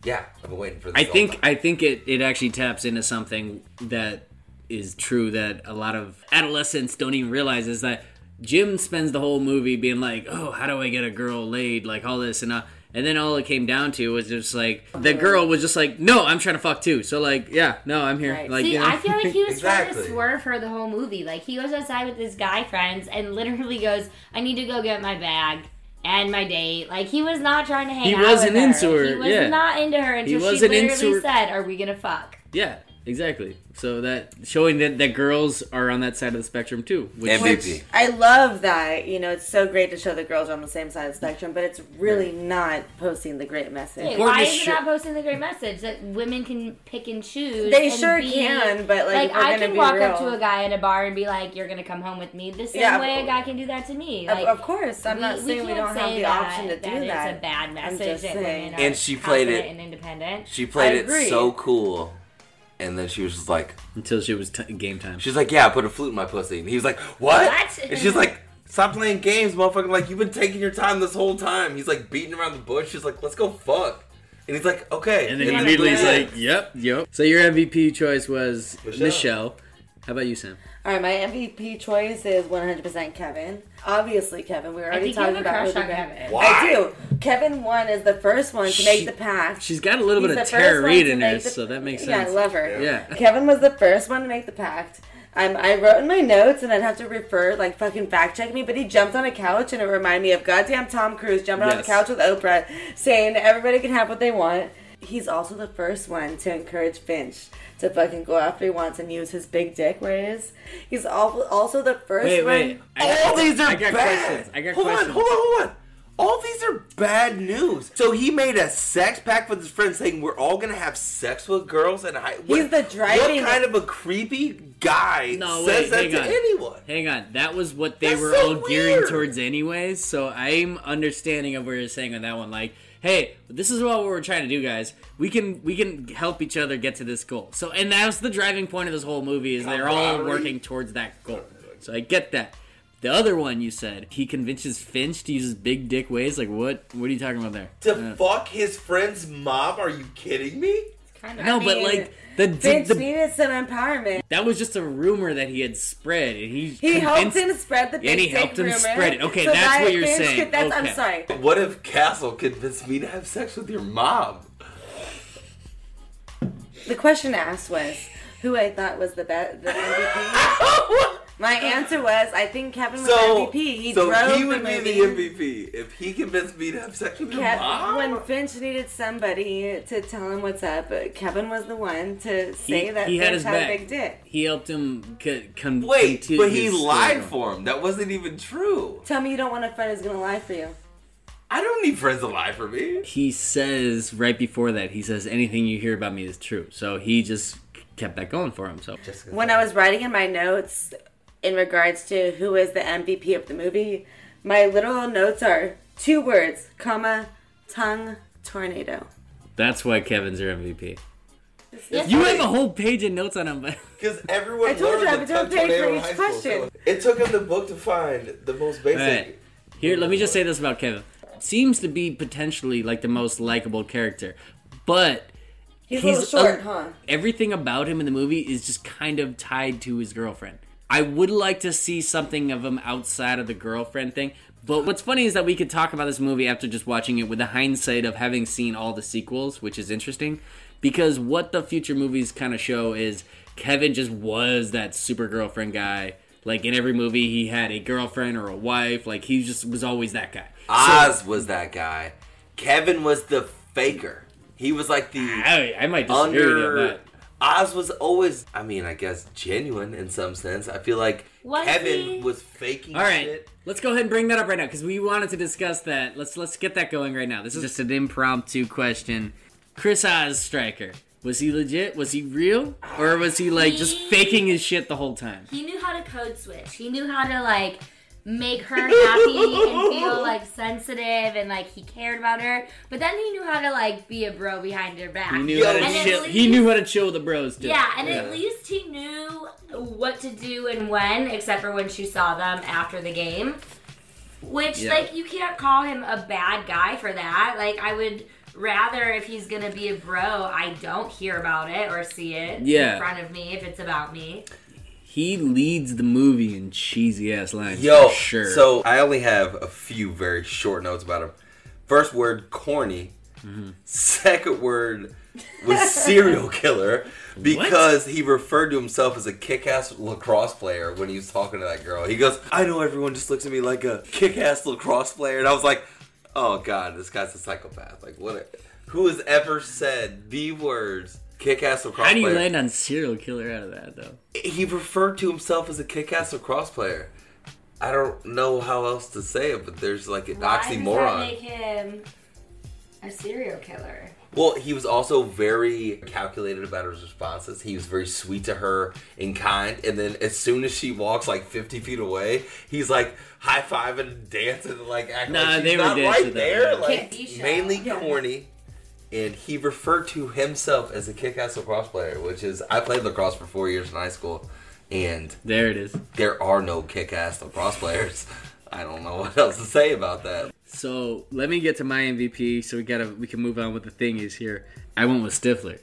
"Yeah, I've been waiting for this." I think time." I think it, it actually taps into something that is true that a lot of adolescents don't even realize is that Jim spends the whole movie being like, "Oh, how do I get a girl laid?" Like all this and uh, and then all it came down to was just like the girl was just like, "No, I'm trying to fuck too." So like, yeah, no, I'm here. Right. Like, See, you know, I feel like he was trying to swerve her the whole movie. Like he goes outside with his guy friends and literally goes, "I need to go get my bag." And my date, like he was not trying to hang He out wasn't with her. into her, He was yeah. not into her until she wasn't literally into her- said, "Are we gonna fuck?" yeah. Exactly. So that showing that that girls are on that side of the spectrum too. Which MVP. I love that. You know, it's so great to show that girls are on the same side of the spectrum, but it's really not posting the great message. Hey, why just is it not posting the great message that women can pick and choose? They and sure be- can, but, like, like we're I can be walk up to a guy in a bar and be like, "You're gonna come home with me," the same Yeah, way a guy can do that to me. Of, Like, of course, I'm we- not saying we, can't don't have the that- option to do that. that. It's a bad I'm message just that women are And she played it- and independent. She played it so cool, and then she was just like, until she was t- game time. she's like, yeah, I put a flute in my pussy, and he was like, what? What? And she's like. Stop playing games, motherfucker. Like, you've been taking your time this whole time. He's like beating around the bush. She's like, let's go fuck. And he's like, okay. And then Yeah, immediately he's like, "Yep, yep." So your MVP choice was Michelle. Michelle. How about you, Sam? All right, my MVP choice is 100% Kevin. Obviously, Kevin. We were I already think you have talking a about crush on Kevin. Why? I do. Kevin one is the first one to She- make the pact. She's got a little He's bit of the Tara Reid in her, the- so that makes Yeah, sense. I love her. Yeah. Kevin was the first one to make the pact. Um, I wrote in my notes, and I'd have to refer, like, fucking fact check me, but he jumped on a couch, and it reminded me of goddamn Tom Cruise jumping on the couch with Oprah, saying everybody can have what they want. He's also the first one to encourage Finch to fucking go after he wants and use his big dick where. He's also the first Wait, one. wait. I got- All these are I got bad. questions. I got hold questions. on, hold on, hold on. All these are bad news. So he made a sex pact with his friends saying we're all gonna have sex with girls and high. He's the driving- What kind of a creepy guy No, says wait, that to on. anyone? Hang on, that was what they That's were so all gearing towards anyways. So I'm understanding of what you're saying on that one. Like, hey, this is what we're trying to do, guys. We can we can help each other get to this goal. So, and that's the driving point of this whole movie is they're all working towards that goal. So I get that. The other one you said he convinces Finch to use his big dick ways. Like what? What are you talking about there? To Uh, fuck his friend's mom? Are you kidding me? Kind of. no, I but mean, like the, Finch the, needed some empowerment. that was just a rumor that he had spread, and he He helped him spread the big And he helped him rumor, spread it. Okay, so that's that what you're Finch saying. could- that's, I'm sorry. What if Castle convinced me to have sex with your mom? The question asked was who I thought was the best, the MVP. My answer was I think Kevin was so, MVP. He so drove he the would movie. be the MVP if he convinced me to have sex with your Kev- mom. when Finch needed somebody to tell him what's up, Kevin was the one to say He- that he had Finch his had back. a big dick. He helped him co- con- Wait, continue but he lied story. for him. That wasn't even true. Tell me you don't want a friend who's gonna lie for you. I don't need friends to lie for me. He says right before that, he says anything you hear about me is true. So he just kept that going for him. So When I was writing in my notes in regards to who is the MVP of the movie, my literal notes are two words, comma, tongue tornado. that's why Kevin's your MVP. Yes, You have a whole page of notes on him, but Because everyone I told you I learned would the a tongue page for tornado each high school. question. So it took him the book to find the most basic. Alright. Here, let me just say this about Kevin. Seems to be potentially like the most likable character, but He's, a little short, a- huh? everything about him in the movie is just kind of tied to his girlfriend. I would like to see something of him outside of the girlfriend thing. But what's funny is that we could talk about this movie after just watching it with the hindsight of having seen all the sequels, which is interesting. Because what the future movies kind of show is Kevin just was that super girlfriend guy. Like in every movie, he had a girlfriend or a wife. Like he just was always that guy. Oz was that guy. Kevin was the faker. He was like the I, I might disagree with under. that. Oz was always, I mean, I guess genuine in some sense. I feel like Was Kevin he? was faking All right, shit. let's go ahead and bring that up right now because we wanted to discuss that. Let's let's get that going right now. This is just an impromptu question. Chris Ostreicher was he legit? Was he real, or was he like just faking his shit the whole time? He knew how to code switch. He knew how to like make her happy and feel like sensitive and like he cared about her. But then he knew how to like be a bro behind her back. He knew how to and chill. least- He knew how to chill with the bros too. Yeah, and Yeah. at least he knew what to do and when, except for when she saw them after the game. Which, Yeah. like, you can't call him a bad guy for that. Like, I would rather, if he's gonna be a bro, I don't hear about it or see it Yeah. in front of me if it's about me. He leads the movie in cheesy ass lines. Yo, sure. so I only have a few very short notes about him. First word, corny. Mm-hmm. Second word was serial killer because he referred to himself as a kick-ass lacrosse player when he was talking to that girl. He goes, "I know everyone just looks at me like a kick-ass lacrosse player," and I was like, "Oh God, this guy's a psychopath." Like, what? A, who has ever said the words kick-ass lacrosse How do you player. land on serial killer out of that though? He referred to himself as a kick-ass lacrosse player. I don't know how else to say it, but there's like an Why does that make him a serial killer? Well, he was also very calculated about his responses. He was very sweet to her and kind. And then as soon as she walks like 50 feet away, he's like high fiving and dancing and like acting Nah, like she's they were not dancing right that there. Like Can't mainly Yeah. corny. And he referred to himself as a kick-ass lacrosse player, which is I played lacrosse for four years in high school, and There it is. there are no kick-ass lacrosse players. I don't know what else to say about that. So let me get to my MVP. So we gotta we can move on. with the thing is here, I went with Stifler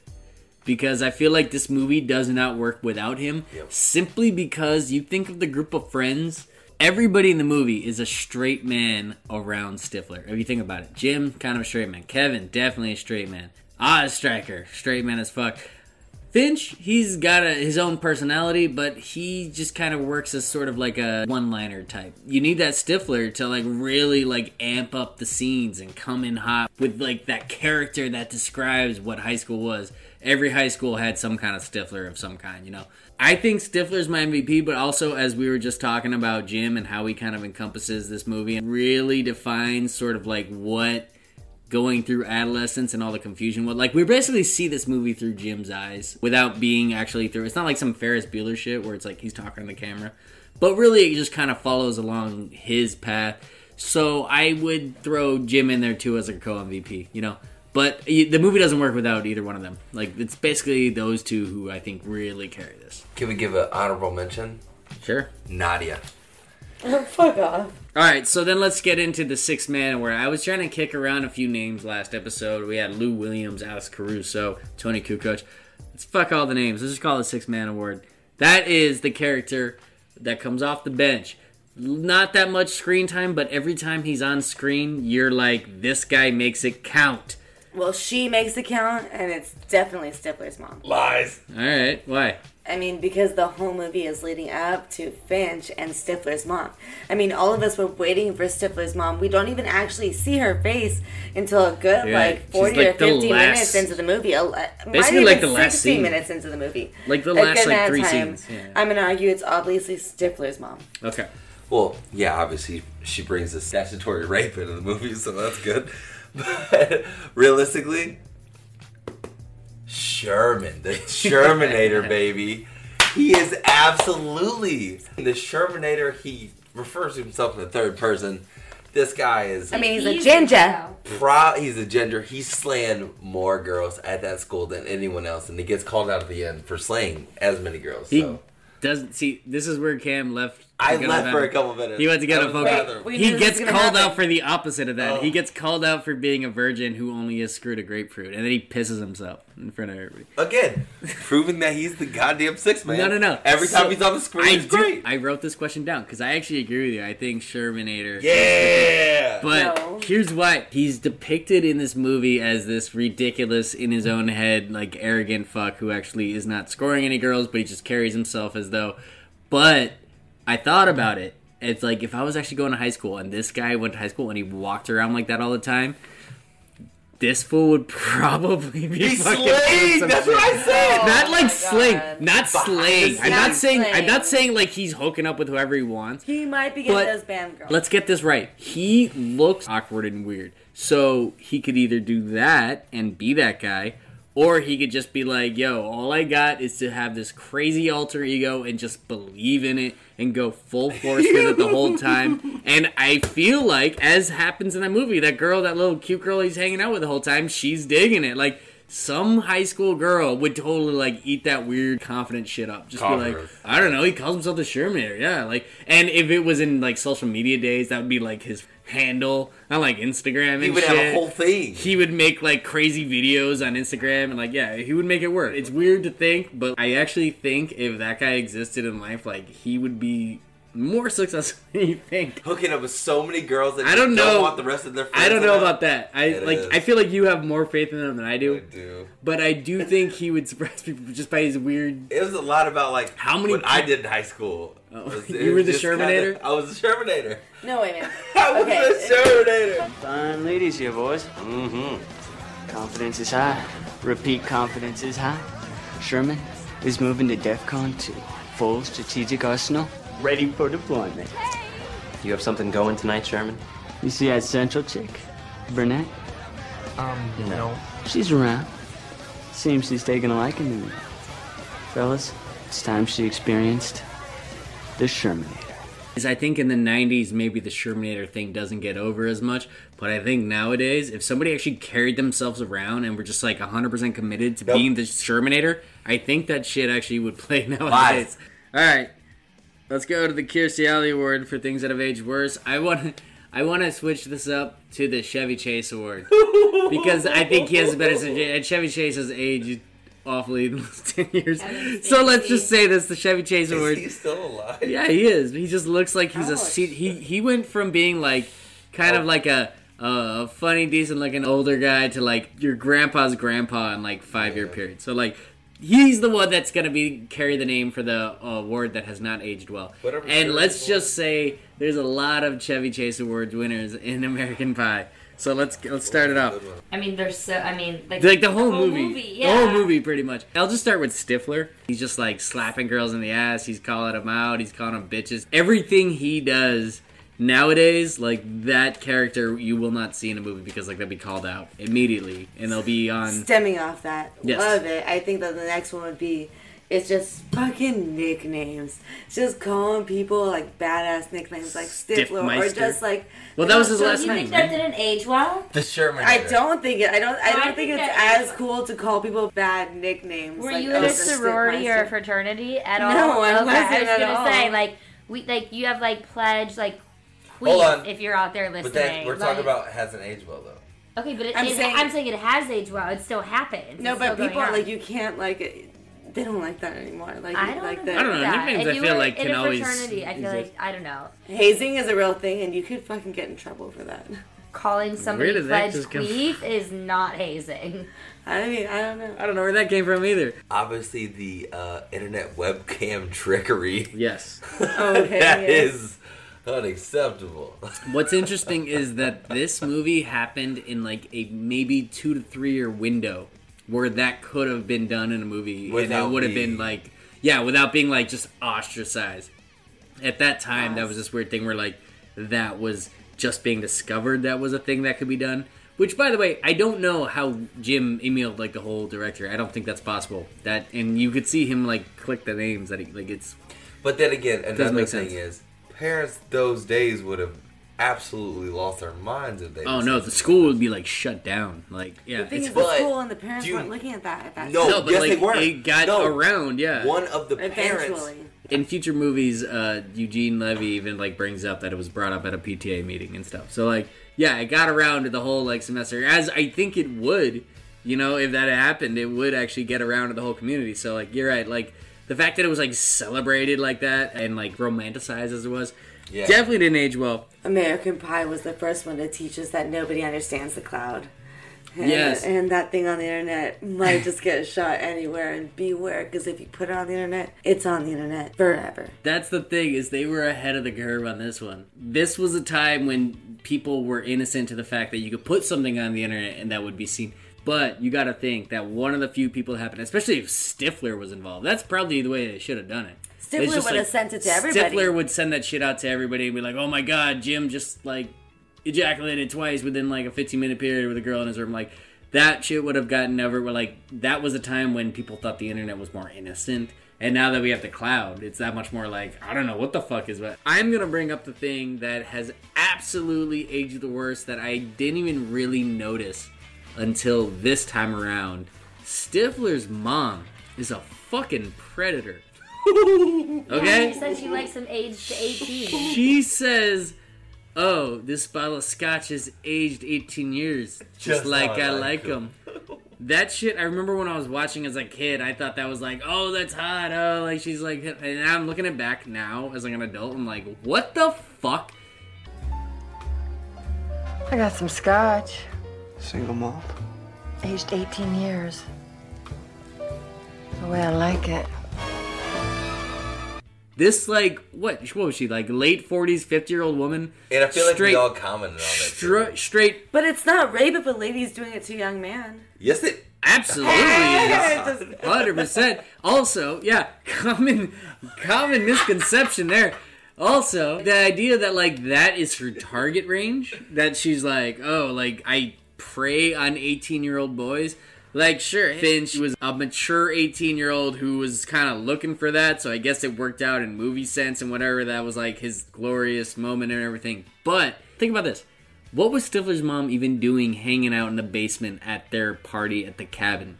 because I feel like this movie does not work without him. Yep. Simply because you think of the group of friends, everybody in the movie is a straight man around Stifler. If you think about it, Jim kind of a straight man, Kevin definitely a straight man, Ostreicher straight man as fuck. Finch, he's got a, his own personality, but he just kind of works as sort of like a one-liner type. You need that Stifler to like really like amp up the scenes and come in hot with like that character that describes what high school was. Every high school had some kind of Stifler of some kind, you know. I think Stifler's my MVP, but also as we were just talking about Jim and how he kind of encompasses this movie and really defines sort of like what going through adolescence and all the confusion. What like we basically see this movie through Jim's eyes without being actually through. It's not like some Ferris Bueller shit where it's like he's talking to the camera, but really it just kind of follows along his path. So I would throw Jim in there too as a co MVP. You know. But the movie doesn't work without either one of them. Like it's basically those two who I think really carry this. Can we give an honorable mention? Sure. Nadia. Oh, fuck off. All right, so then let's get into the six man where I was trying to kick around a few names last episode. We had Lou Williams, Alex Caruso, Toni Kukoc. Let's fuck all the names. Let's just call it six man award. That is the character that comes off the bench. Not that much screen time, but every time he's on screen, you're like, this guy makes it count. Well, she makes the count, and it's definitely Stifler's mom. Lies. All right, why? I mean, because the whole movie is leading up to Finch and Stifler's mom. I mean, all of us were waiting for Stifler's mom. We don't even actually see her face until a good Yeah, like forty like or fifty last- minutes into the movie. A- might Basically even like the last 60 scene. minutes into the movie. Like the last like three time. scenes. Yeah. I'm gonna argue it's obviously Stifler's mom. Okay. Well, yeah, obviously she brings the statutory rape into the movie, so that's good. But realistically, Sherman, the Shermanator, baby. He is absolutely the Shermanator. He refers to himself in the third person. This guy is I mean, he's a ginger. though. proud. He's a ginger. He's slaying more girls at that school than anyone else, and he gets called out at the end for slaying as many girls. He So doesn't see. This is where Cam left. To I left the for a bathroom. couple minutes. He went to get I a was in the photo. he gets called happen. out for the opposite of that. Oh. He gets called out for being a virgin who only has screwed a grapefruit, and then he pisses himself in front of everybody. Again, proving that he's the goddamn six man. No, no, no. Every time he's on the screen, I he's do- great. I wrote this question down because I actually agree with you. I think Shermanator. yeah. But No. here's why he's depicted in this movie as this ridiculous, in his own head, like arrogant fuck who actually is not scoring any girls, but he just carries himself as though. But I thought about it. It's like if I was actually going to high school and this guy went to high school and he walked around like that all the time, this fool would probably be He's fucking doing slaying. That's shit. what I said. Oh Not like oh my sling, not slaying. I'm Not not saying. I'm not saying like he's hooking up with whoever he wants. He might be getting those band girls. Let's get this right. He looks awkward and weird. So he could either do that and be that guy, or he could just be like, yo, all I got is to have this crazy alter ego and just believe in it and go full force with it the whole time. And I feel like, as happens in that movie, that girl, that little cute girl he's hanging out with the whole time, she's digging it. Like, some high school girl would totally like eat that weird confident shit up. Just be like, I don't know. He calls himself the Shermanator. Yeah, like, and if it was in like social media days, that would be like his handle on like Instagram and he would shit. have a whole thing. he would make like crazy videos on Instagram and like yeah, he would make it work. It's weird to think, but I actually think if that guy existed in life, like he would be more successful than you think. Hooking up with so many girls that I don't know. want the rest of their friends I don't to know about that. I It like. is. I feel like you have more faith in him than I do. I do, do. but I do think he would surprise people just by his weird. It was a lot about like How many what I did in high school. Oh, was- you were the just Shermanator? kinda- I was the Shermanator. no, wait a minute. I was Okay. the Shermanator. Fine ladies here, boys. Mm-hmm. Confidence is high. Repeat confidence is high. Sherman is moving to DEFCON 2. Full strategic arsenal, ready for deployment. You have something going tonight, Sherman? You see that central chick? Burnett? Um, no. She's around. Seems she's taking a liking to me. Fellas, it's time she experienced the Shermanator. Is I think in the 90s, maybe the Shermanator thing doesn't get over as much. But I think nowadays, if somebody actually carried themselves around and were just like 100% committed to Nope. being the Shermanator, I think that shit actually would play nowadays. Lies. All right, let's go to the Kirstie Alley Award for things that have aged worse. I want to. I want to switch this up to the Chevy Chase Award because I think he has a better. And Chevy Chase has aged awfully in the last ten years. So let's just say this: the Chevy Chase Is Award. he still alive? Yeah, he is. He just looks like he's a Ouch. seat. He he went from being like kind of like a a funny, decent looking older guy to like your grandpa's grandpa in like five year period. So like he's the one that's gonna be carry the name for the uh, award that has not aged well. Whatever and let's just say there's a lot of Chevy Chase Awards winners in American Pie. So let's let's start it off. I mean, there's so. I mean, like Like the whole, movie, yeah. the whole movie, pretty much. I'll just start with Stifler. He's just like slapping girls in the ass. He's calling them out. He's calling them bitches. Everything he does nowadays, like that character, you will not see in a movie because like they'll be called out immediately, and they'll be on. Stemming off that, Yes. love it. I think that the next one would be it's just fucking nicknames. It's just calling people like badass nicknames like Stifler or just like. Well, that was his So last you name. think that right? didn't age well? The Sherman. I don't think it. I don't. I don't I think, think it's that- as cool to call people bad nicknames. Were like, you oh, in a sorority or a fraternity at all? No, I okay, wasn't I was at gonna all. say like we like you have like pledge like Hold on. if you're out there listening. But listening. that we're talking like- about hasn't aged well though. Okay, but it, I'm I'm, saying- saying, I'm saying it has aged well. It still happens. No, It's but people on. like you can't like. It- They don't like that anymore. Like I don't like know. the I don't know. Yeah, Nicknames if I you feel were like in can a always fraternity, I feel exist. like I don't know. hazing is a real thing, and you could fucking get in trouble for that. Calling somebody did that pledge just come queef is not hazing. I mean, I don't know. I don't know where that came from either. Obviously, the uh, internet webcam trickery. Yes. Okay, that yes. is unacceptable. What's interesting is that this movie happened in like a maybe two to three year window where that could have been done in a movie and Without it would have been like yeah, without being like just ostracized. At that time, that was this weird thing where like that was just being discovered that was a thing that could be done. Which, by the way, I don't know how Jim emailed like the whole director. I don't think that's possible. That and you could see him like click the names that he like it's But then again, another thing sense. is, parents those days would have absolutely lost their minds if they. oh no, the school would be like shut down. Like yeah, The thing it's is, the But school and the parents you- weren't looking at that at that No, No, but yes, like they weren't. it got No. around, yeah. One of the time. parents. Eventually. In future movies, uh, Eugene Levy even like brings up that it was brought up at a PTA meeting and stuff. So like, yeah, it got around to the whole like semester, as I think it would. You know, if that had happened, it would actually get around to the whole community. So like, you're right. Like the fact that it was like celebrated like that and like romanticized as it was, Yeah. definitely didn't age well. American Pie was the first one to teach us that nobody understands the cloud. And, Yes. And that thing on the internet might just get shot anywhere and beware because if you put it on the internet, it's on the internet forever. That's the thing is they were ahead of the curve on this one. This was a time when people were innocent to the fact that you could put something on the internet and that would be seen. But you got to think that one of the few people that happened, especially if Stifler was involved. That's probably the way they should have done it. Stifler would have sent it to everybody. Stifler would send that shit out to everybody and be like, "Oh my god, Jim just like ejaculated twice within like a 15 minute period with a girl in his room." Like that shit would have gotten over. Where like that was a time when people thought the internet was more innocent. And now that we have the cloud, it's that much more like I don't know what the fuck is what. I'm gonna bring up the thing that has absolutely aged the worst that I didn't even really notice until this time around. Stifler's mom is a fucking predator. Okay? She said she likes him aged to 18. She says, "Oh, this bottle of scotch is aged 18 years, just, Just like I I like like them." That shit, I remember when I was watching as a kid, I thought that was like, "Oh, that's hot." Oh, like she's like, and I'm looking at back now as like an adult. I'm like, "What the fuck?" I got some scotch. Single malt? Aged 18 years. The way I like it. This like what? What was she like? Late 40s, 50 year old woman? And I feel like Straight- we all commented on that. Stra- straight But it's not rape if a lady's doing it to a young man. Yes, it. Absolutely, hundred percent. Also, yeah, common common misconception there. Also, the idea that like that is her target range. That she's like, oh, like I prey on eighteen year old boys. Like, sure, Finch was a mature 18 year old who was kind of looking for that, so I guess it worked out in movie sense and whatever. That was like his glorious moment and everything. But think about this what was Stifler's mom even doing hanging out in the basement at their party at the cabin?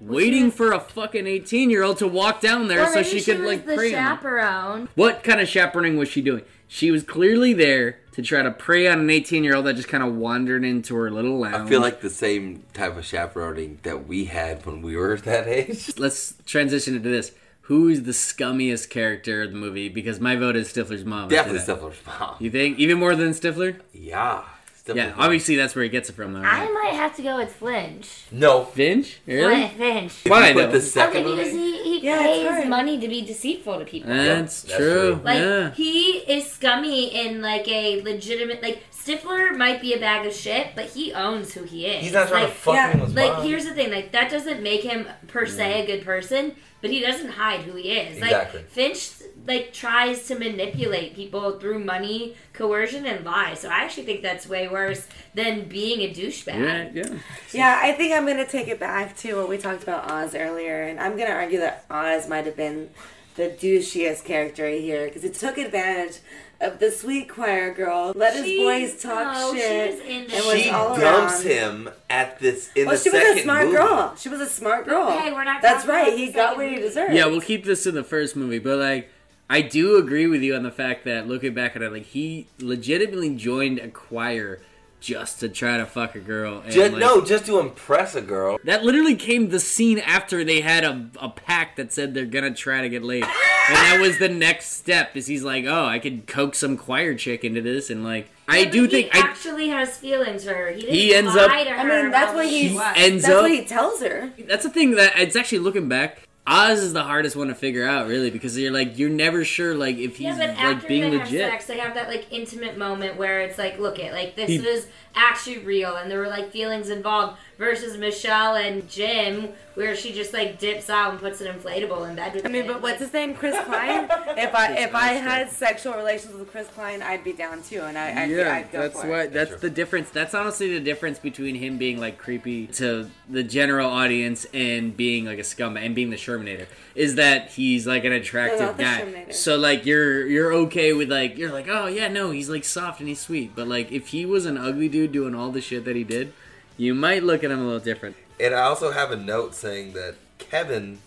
Waiting for a fucking 18 year old to walk down there so maybe she could like the chaperone. What kind of chaperoning was she doing? She was clearly there to try to prey on an 18 year old that just kind of wandered into her little lounge. I feel like the same type of chaperoning that we had when we were that age. Let's transition into this. Who is the scummiest character of the movie? Because my vote is Stifler's mom. Definitely. Stifler's mom. You think even more than Stifler? Yeah. Stifler's Yeah, mom. obviously that's where he gets it from, though. I might have to go with Flinch. No. Finch? Really? Flint, Finch. If Why, you the second okay, because movie, he, he Yeah, pays hard. money to be deceitful to people. That's, that's true. true. Like yeah. he is scummy in like a legitimate like Stifler might be a bag of shit, but he owns who he is. he's not trying like, to fuck yeah, him with his like mom. here's the thing, like that doesn't make him per se a good person, but he doesn't hide who he is. Exactly. Like Finch like tries to manipulate people through money, coercion, and lies. So I actually think that's way worse than being a douchebag. yeah, yeah. Yeah, I think I'm gonna take it back to what we talked about Oz earlier, and I'm gonna argue that Oz might have been the douchiest character here because it took advantage of the sweet choir girl, let his She- boys talk no, she shit, was in and was she all dumps around. him at this in Well, the she was second a smart movie. girl. She was a smart girl. Okay, we're not That's right. about He got what he deserved. Yeah, we'll keep this in the first movie, but like, I do agree with you on the fact that looking back at it, like he legitimately joined a choir just to try to fuck a girl. And, Just, like, no, just to impress a girl. that literally came the scene after they had a, a pact that said they're gonna try to get laid, and that was the next step. Is he's like, oh, I could coax some choir chick into this, and like, I Yeah, but do he think I actually has feelings for her. He, didn't He ends lie up- To her I mean, that's what who he she was. ends That's up. what he tells her. That's the thing that it's actually looking back. Oz is the hardest one to figure out, really, because you're like you're never sure, like if he's Yeah, like being they legit. have sex, they have that like intimate moment where it's like, look it, like this He- was actually real, and there were like feelings involved. Versus Michelle and Jim, where she just like dips out and puts an inflatable in bed with I mean, him. but what's his name? Chris Klein. If I if I had sexual relations with Chris Klein, I'd be down too, and I I'd, yeah, I'd go that's for why. it. That's the difference. That's honestly the difference between him being like creepy to the general audience and being like a scumbag and being the Shermanator is that he's like an attractive guy. So like you're you're okay with like you're like oh yeah no he's like soft and he's sweet, but like if he was an ugly dude doing all the shit that he did, you might look at him a little different. And I also have a note saying that Kevin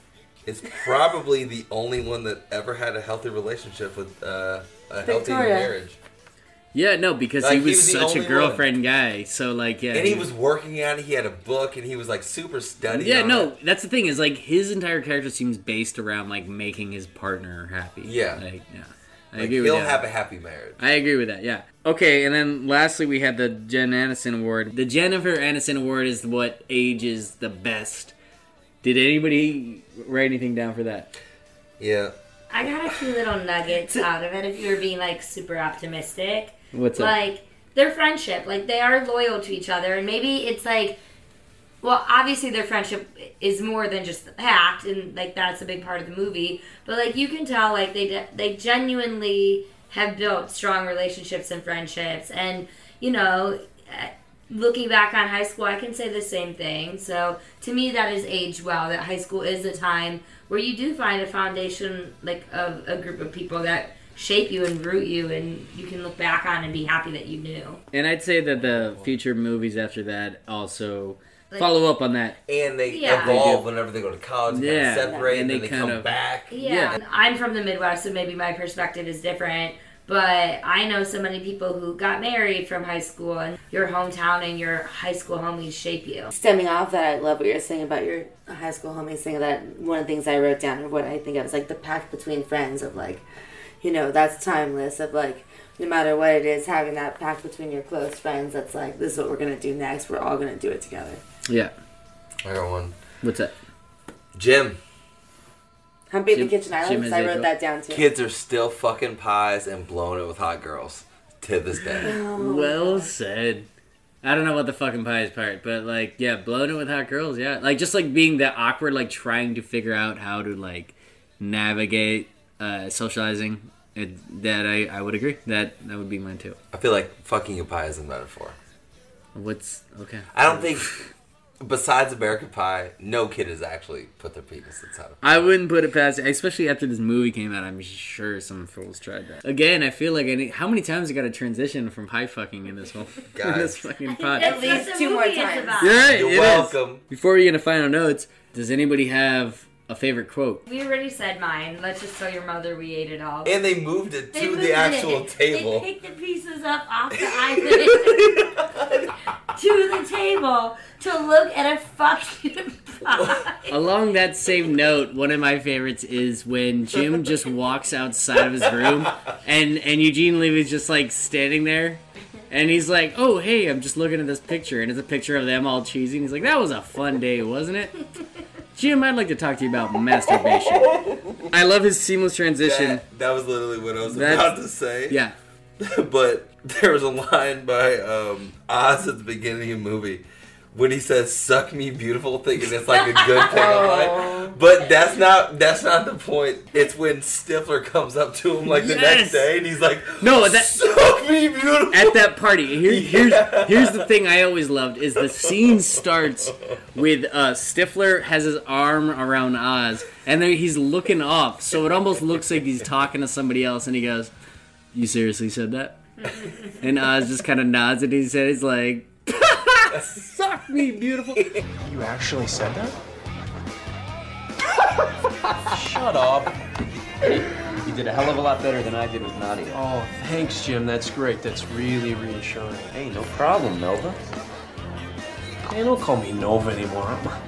is probably the only one that ever had a healthy relationship with uh, a healthy Victoria. marriage. Yeah, no, because Like, he he was, was such a only girlfriend guy. So like yeah, And he was working on it. He had a book, and he was like super studied. Yeah, on no, it. that's the thing is like his entire character seems based around like making his partner happy. Yeah. like yeah, I Like, agree he'll with that. have a happy marriage. I agree with that. Yeah. Okay, and then lastly we had the Jen Aniston Award. The Jennifer Aniston Award is what ages the best. Did anybody write anything down for that? Yeah. I got a few little nuggets out of it. If you were being like super optimistic, What's up? like their friendship, like they are loyal to each other, and maybe it's like, well, obviously their friendship is more than just the pact, and like that's a big part of the movie. But like you can tell, like they de- they genuinely have built strong relationships and friendships, and you know. eh, Looking back on high school, I can say the same thing. So to me, that is aged well. That high school is a time where you do find a foundation, like of a group of people that shape you and root you, and you can look back on and be happy that you knew. And I'd say that the future movies after that also Like- follow up on that. And they Yeah. evolve whenever they go to college. And Yeah, kind of separate, and and, they then they kind come of- back. Yeah. Yeah. I'm from the Midwest, so maybe my perspective is different. But I know so many people who got married from high school, and your hometown and your high school homies shape you. Stemming off that, I love what you're saying about your high school homies. Saying that one of the things I wrote down, or what I think of, is like the pact between friends. Of like, you know, that's timeless. Of like, no matter what it is, having that pact between your close friends. That's like, this is what we're gonna do next. We're all gonna do it together. Yeah. I got one. What's that? Jim. Humpy in Jim- the Kitchen Island. Jim 'cause has I a wrote joke. that down too. Kids are still fucking pies and blowing it with hot girls to this day. Well said. I don't know what the fucking pies part, but like, yeah, blowing it with hot girls, yeah, like just like being that awkward, like trying to figure out how to like navigate uh, socializing. It, that I, I would agree that that would be mine too. I feel like fucking a pie is a metaphor. What's okay? I don't think, besides American Pie, no kid has actually put their penis inside of. I wouldn't put it past, especially after this movie came out. I'm sure some fools tried that. Again, I feel like I need, how many times I got to transition from pie fucking in this whole in this fucking pod. At least two more times. You're right. You're it is. welcome. Before we get into final notes, does anybody have a favorite quote? We already said mine. Let's just tell your mother we ate it all. And they moved it They to moved the actual it. table. They picked the pieces up off the island to the table to look at a fucking pie. Along that same note, one of my favorites is when Jim just walks outside of his room and and Eugene Levy's just like standing there and he's like, "Oh, hey, I'm just looking at this picture." And it's a picture of them all cheesy. And he's like, "That was a fun day, wasn't it?" Jim, I'd like to talk to you about masturbation. I love his seamless transition. That, that was literally what I was That's- about to say. Yeah. but there was a line by um, Oz at the beginning of the movie when he says "suck me, beautiful," thinking it's like a good thing. line. But that's not that's not the point. It's when Stifler comes up to him like the Yes. next day and he's like, No, that "Suck me, beautiful." at that party. Here, here's here's the thing I always loved is the scene starts with uh, Stifler has his arm around Oz, and then he's looking off, so it almost looks like he's talking to somebody else, and he goes, "You seriously said that?" And Oz just kind of nods, and he says, "Like, suck me, beautiful." You actually said that? Shut up. You did a hell of a lot better than I did with Nadia. Oh, thanks, Jim. That's great. That's really reassuring. Hey, no problem, Nova. Hey, don't call me Nova anymore. I'm a,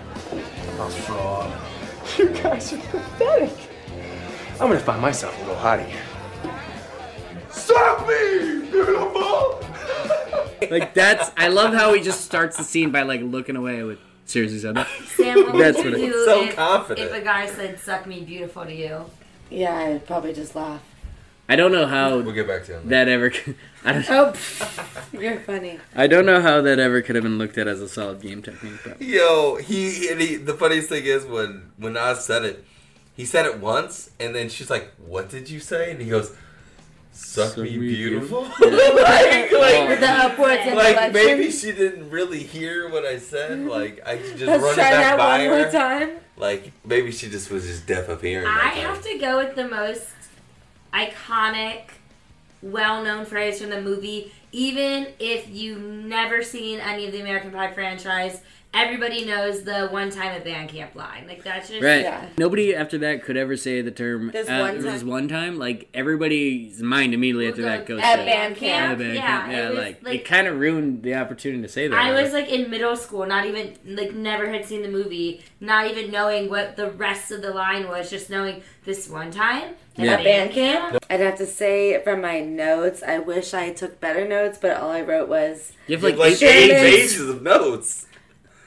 I'm a fraud. You guys are pathetic. I'm gonna find myself a little hottie. Suck me, beautiful. Like that's I love how he just starts the scene by like looking away with seriously said that. Sam, what would That's you what it- do So if, confident. if a guy said "suck me, beautiful" to you? Yeah, I'd probably just laugh. I don't know how We'll get back to him. that ever. I don't. Oh, pff, you're funny. I don't know how that ever could have been looked at as a solid game technique. But Yo, he, and he the funniest thing is when when Oz said it, he said it once, and then she's like, "What did you say?" And he goes, "Suck, Suck me, me beautiful." beautiful. like, like, With the upwards like inflection. maybe she didn't really hear what I said. Like I could just Let's run it try back that by one her. more time. Like maybe she just was just deaf of hearing. I that have to go with the most iconic, well-known phrase from the movie. Even if you've never seen any of the American Pie franchise, everybody knows the "one time at band camp" line. Like that's just Right. Yeah. Nobody after that could ever say the term This uh, one this time. one time. Like everybody's mind immediately after that goes At to band camp. at band Yeah, camp. it was, like, like- it kind of ruined the opportunity to say that. I was like in middle school, not even like never had seen the movie, not even knowing what the rest of the line was, just knowing this one time Yeah. At band camp, I'd have to say from my notes, I wish I took better notes, but all I wrote was you have like, like eight eight pages of notes.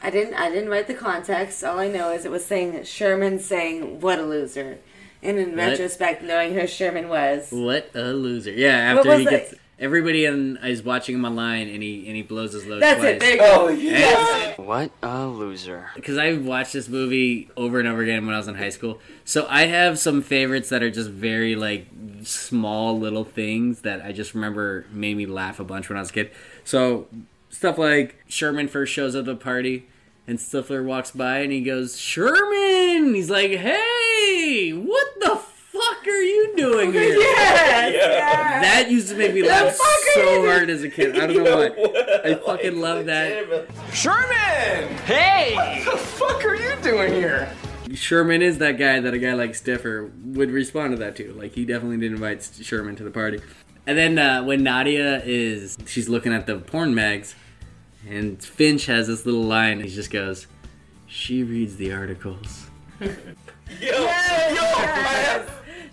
I didn't I didn't write the context. All I know is it was saying Sherman saying what a loser. And in What? retrospect, knowing who Sherman was. What a loser! Yeah, What after was he it? gets everybody in, is watching him online, and he and he blows his load That's twice. it. There you go. Oh yeah. What a loser. because I've watched this movie over and over again when I was in high school. So I have some favorites that are just very like small little things that I just remember made me laugh a bunch when I was a kid. So stuff like Sherman first shows up at the party and Stifler walks by and he goes, Sherman! He's like, hey, what the fuck are you doing here? Yeah! That used to make me laugh so hard as a kid. I don't know why. I fucking love that. Sherman! Hey! What the fuck are you doing here? Sherman is that guy that a guy like Stifler would respond to that too. Like he definitely did invite Sherman to the party. And then uh, when Nadia is, she's looking at the porn mags, and Finch has this little line. He just goes, "She reads the articles." Yo, yo, man.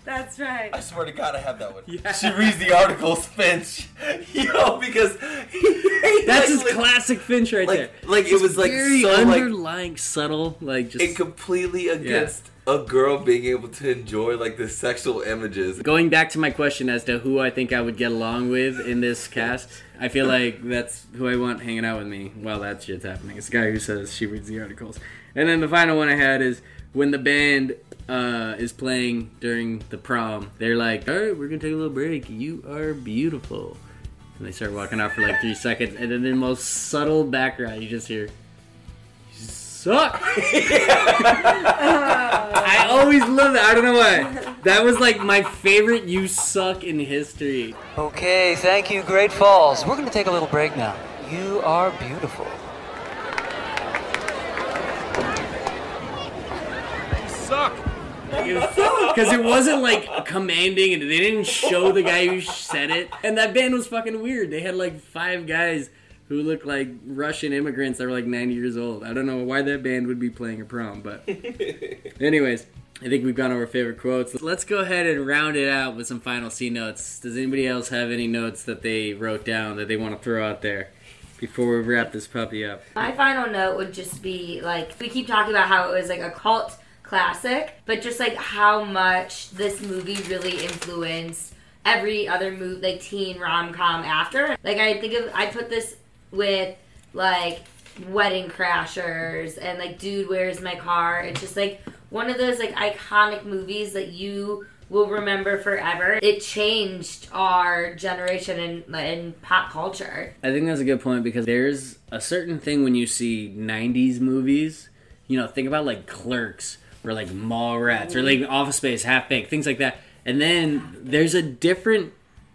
That's right. I swear to God, I have that one. She reads the articles, Finch. Yo, because That's like, his like, classic Finch right like, there. like it was like Very so like underlying, subtle, like just and completely against a girl being able to enjoy like the sexual images. Going back to my question as to who I think I would get along with in this cast, I feel like that's who I want hanging out with me while that shit's happening. It's the guy who says she reads the articles. And then the final one I had is when the band uh, is playing during the prom, they're like, all right, we're going to take a little break. You are beautiful. And they start walking out for like three seconds. And then the most subtle background, you just hear, suck. I always love that. I don't know why. That was like my favorite "you suck" in history. Okay, thank you, Great Falls. We're going to take a little break now. You are beautiful. You suck. Because it wasn't like commanding, and they didn't show the guy who said it. And that band was fucking weird. They had like five guys who looked like Russian immigrants that were like 90 years old. I don't know why that band would be playing a prom, but. Anyways, I think we've gone over favorite quotes. Let's go ahead and round it out with some final C notes. Does anybody else have any notes that they wrote down that they want to throw out there before we wrap this puppy up? My final note would just be like we keep talking about how it was like a cult classic, but just like how much this movie really influenced every other movie like teen rom com after. Like I think of I put this with like Wedding Crashers and like Dude Where's My Car. It's just like one of those like iconic movies that you will remember forever. It changed our generation in in pop culture. I think that's a good point because there's a certain thing when you see 90s movies, you know, think about like Clerks or like Mallrats or like mm. Office Space, Half Baked, things like that. And then there's a different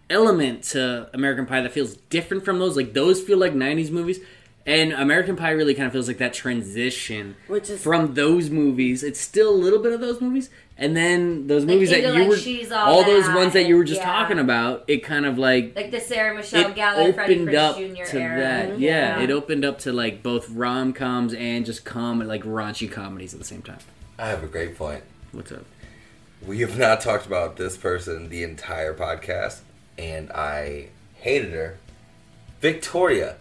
element to American Pie that feels different from those. Like those feel like 90s movies. And American Pie really kind of feels like that transition Which is- from those movies. It's still a little bit of those movies, and then those movies that into, you like, were She's All all those That ones that you were just yeah. talking about. It kind of like Like the Sarah Michelle it Gellar, Freddie opened Prinze up Jr. to era. that. Mm-hmm. Yeah, it opened up to like both rom coms and just com like raunchy comedies at the same time. I have a great point. What's up? We have not talked about this person the entire podcast, and I hated her. Victoria.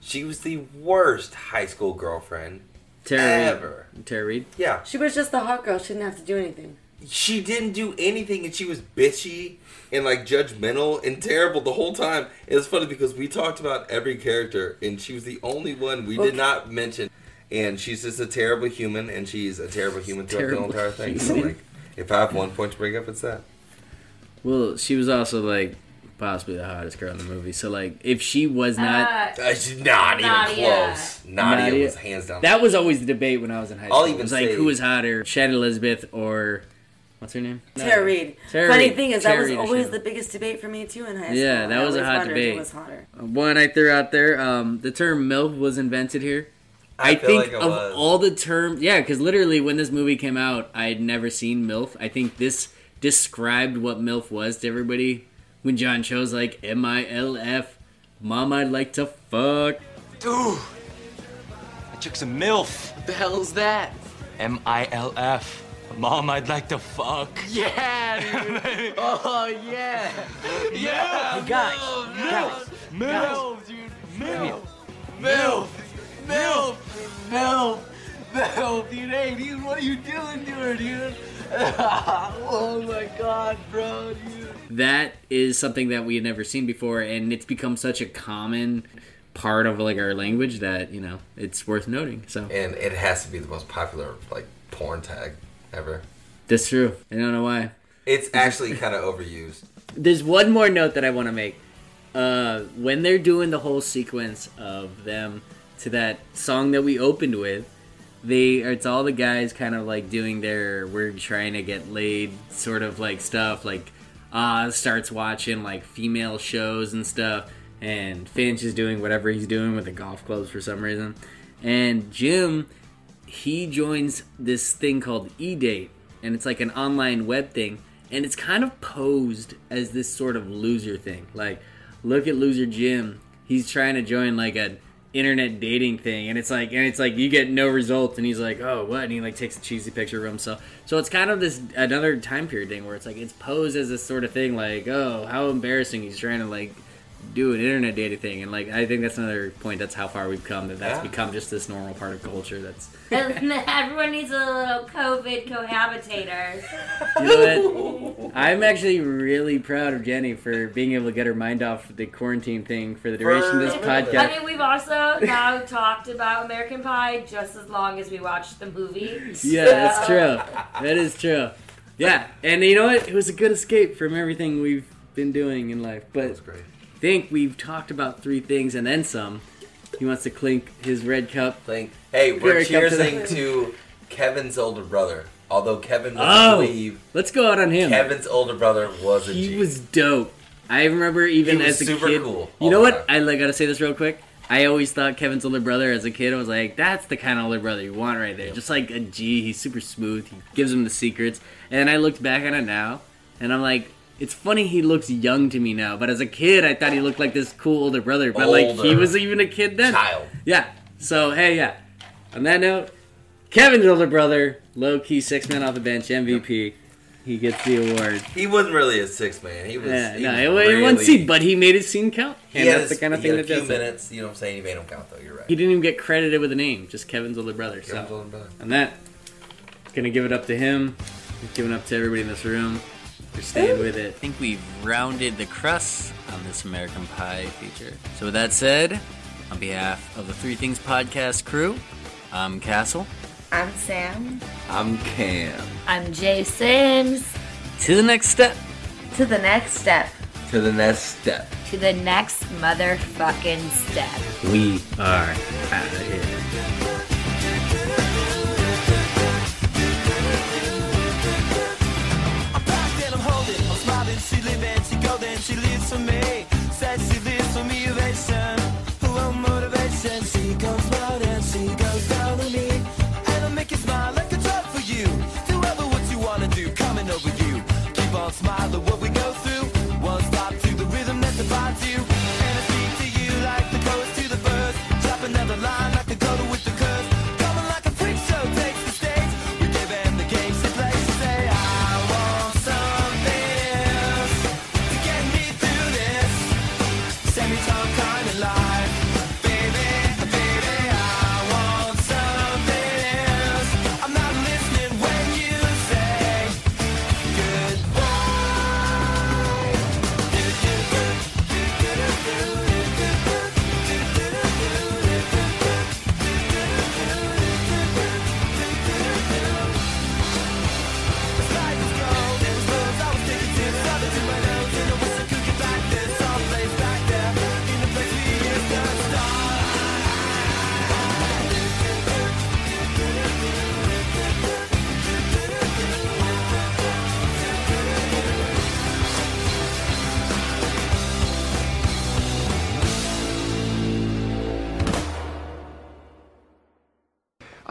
She was the worst high school girlfriend Tara ever. Reid. Tara Reid. Yeah. She was just the hot girl. She didn't have to do anything. She didn't do anything, and she was bitchy and like judgmental and terrible the whole time. It was funny because we talked about every character, and she was the only one we Okay. did not mention. And she's just a terrible human, and she's a terrible human throughout the Terrible entire thing. So, like, if I have one point to bring up, it's that. Well, she was also like possibly the hottest girl in the movie. So like, if she was not, Uh, she's not even close. Nadia, Nadia- was hands down. that was always the debate when I was in high I'll school. even it was like who was hotter, Shannon Elizabeth or what's her name? Tara Reid. Tara Funny Reid. thing is, Tara that was Reid or always the biggest debate for me too in high school. Yeah, that I was a hot debate. Who was hotter? One I threw out there. Um, the term MILF was invented here. I I, feel think like it of was. all the terms, yeah, because literally when this movie came out, I had never seen MILF. I think this described what MILF was to everybody. When John Cho's like M I L F, Mom, I'd like to fuck. Dude, that chick's a MILF. What the hell's that? M I L F. Mom, I'd like to fuck. Yeah, dude. oh yeah. Yeah. Hey guys, guys, MILF, dude. MILF. MILF. MILF. MILF. MILF. Dude, hey, dude, what are you doing to her, dude? oh my god, bro, dude. That is something that we had never seen before, and it's become such a common part of like our language that you know it's worth noting. So and it has to be the most popular like porn tag ever. that's true. I don't know why. It's actually kind of overused. There's one more note that I want to make. Uh, when they're doing the whole sequence of them to that song that we opened with, they it's all the guys kind of like doing their we're trying to get laid sort of like stuff. Like Oz starts watching like female shows and stuff, and Finch is doing whatever he's doing with the golf clubs for some reason, and Jim he joins this thing called E-Date, and it's like an online web thing, and it's kind of posed as this sort of loser thing. Like, look at loser Jim. He's trying to join like an internet dating thing, and it's like, and it's like you get no results, and he's like, oh, what? And he like takes a cheesy picture of himself. So it's kind of this another time period thing where it's like it's posed as this sort of thing, like, oh, how embarrassing. He's trying to like do an internet dating thing, and like I think that's another point. That's how far we've come. That that's Yeah. become just this normal part of culture. That's Everyone needs a little COVID cohabitator. you know what? I'm actually really proud of Jenny for being able to get her mind off the quarantine thing for the duration of this For- podcast. I mean, we've also now talked about American Pie just as long as we watched the movie. Yeah, that's true. That is true. Yeah, and you know what? It was a good escape from everything we've been doing in life. But That's great. Think we've talked about three things and then some. He wants to clink his red cup. Think, hey, we're cup to to Kevin's older brother. Although Kevin Oh, believe let's go out on him. Kevin's older brother was a he G. was dope. I remember even as a super kid. cool You know what? time. I like, gotta say this real quick. I always thought Kevin's older brother as a kid. I was like, that's the kind of older brother you want right there. Just like a G. He's super smooth. He gives him the secrets. And I looked back on it now, and I'm like, it's funny he looks young to me now. But as a kid, I thought he looked like this cool older brother. But like he was even a kid then. child. Yeah. So hey, yeah. On that note, Kevin's older brother, low key six man off the bench, MVP. He gets the award. He wasn't really a six man. He was. Yeah, he no, was it really, one scene, but he made his scene count, and that's his- the kind of he thing that a few does minutes. You know what I'm saying? He made him count though. You're right. He didn't even get credited with a name, just Kevin's older brother. Kevin's So, older brother. and that, gonna give it up to him. Giving up to everybody in this room for staying with it. I think we've rounded the crust on this American Pie feature. So with that said, on behalf of the Three Things Podcast crew, I'm Castle. I'm Sam. I'm Cam. I'm Jay Simms. To the next step. To the next step. To the next step. To the next motherfucking step. We are out living, she golden, she lives for me.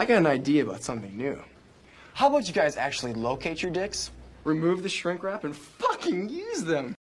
Got an idea about something new. How about you guys actually locate your dicks, remove the shrink wrap, and fucking use them?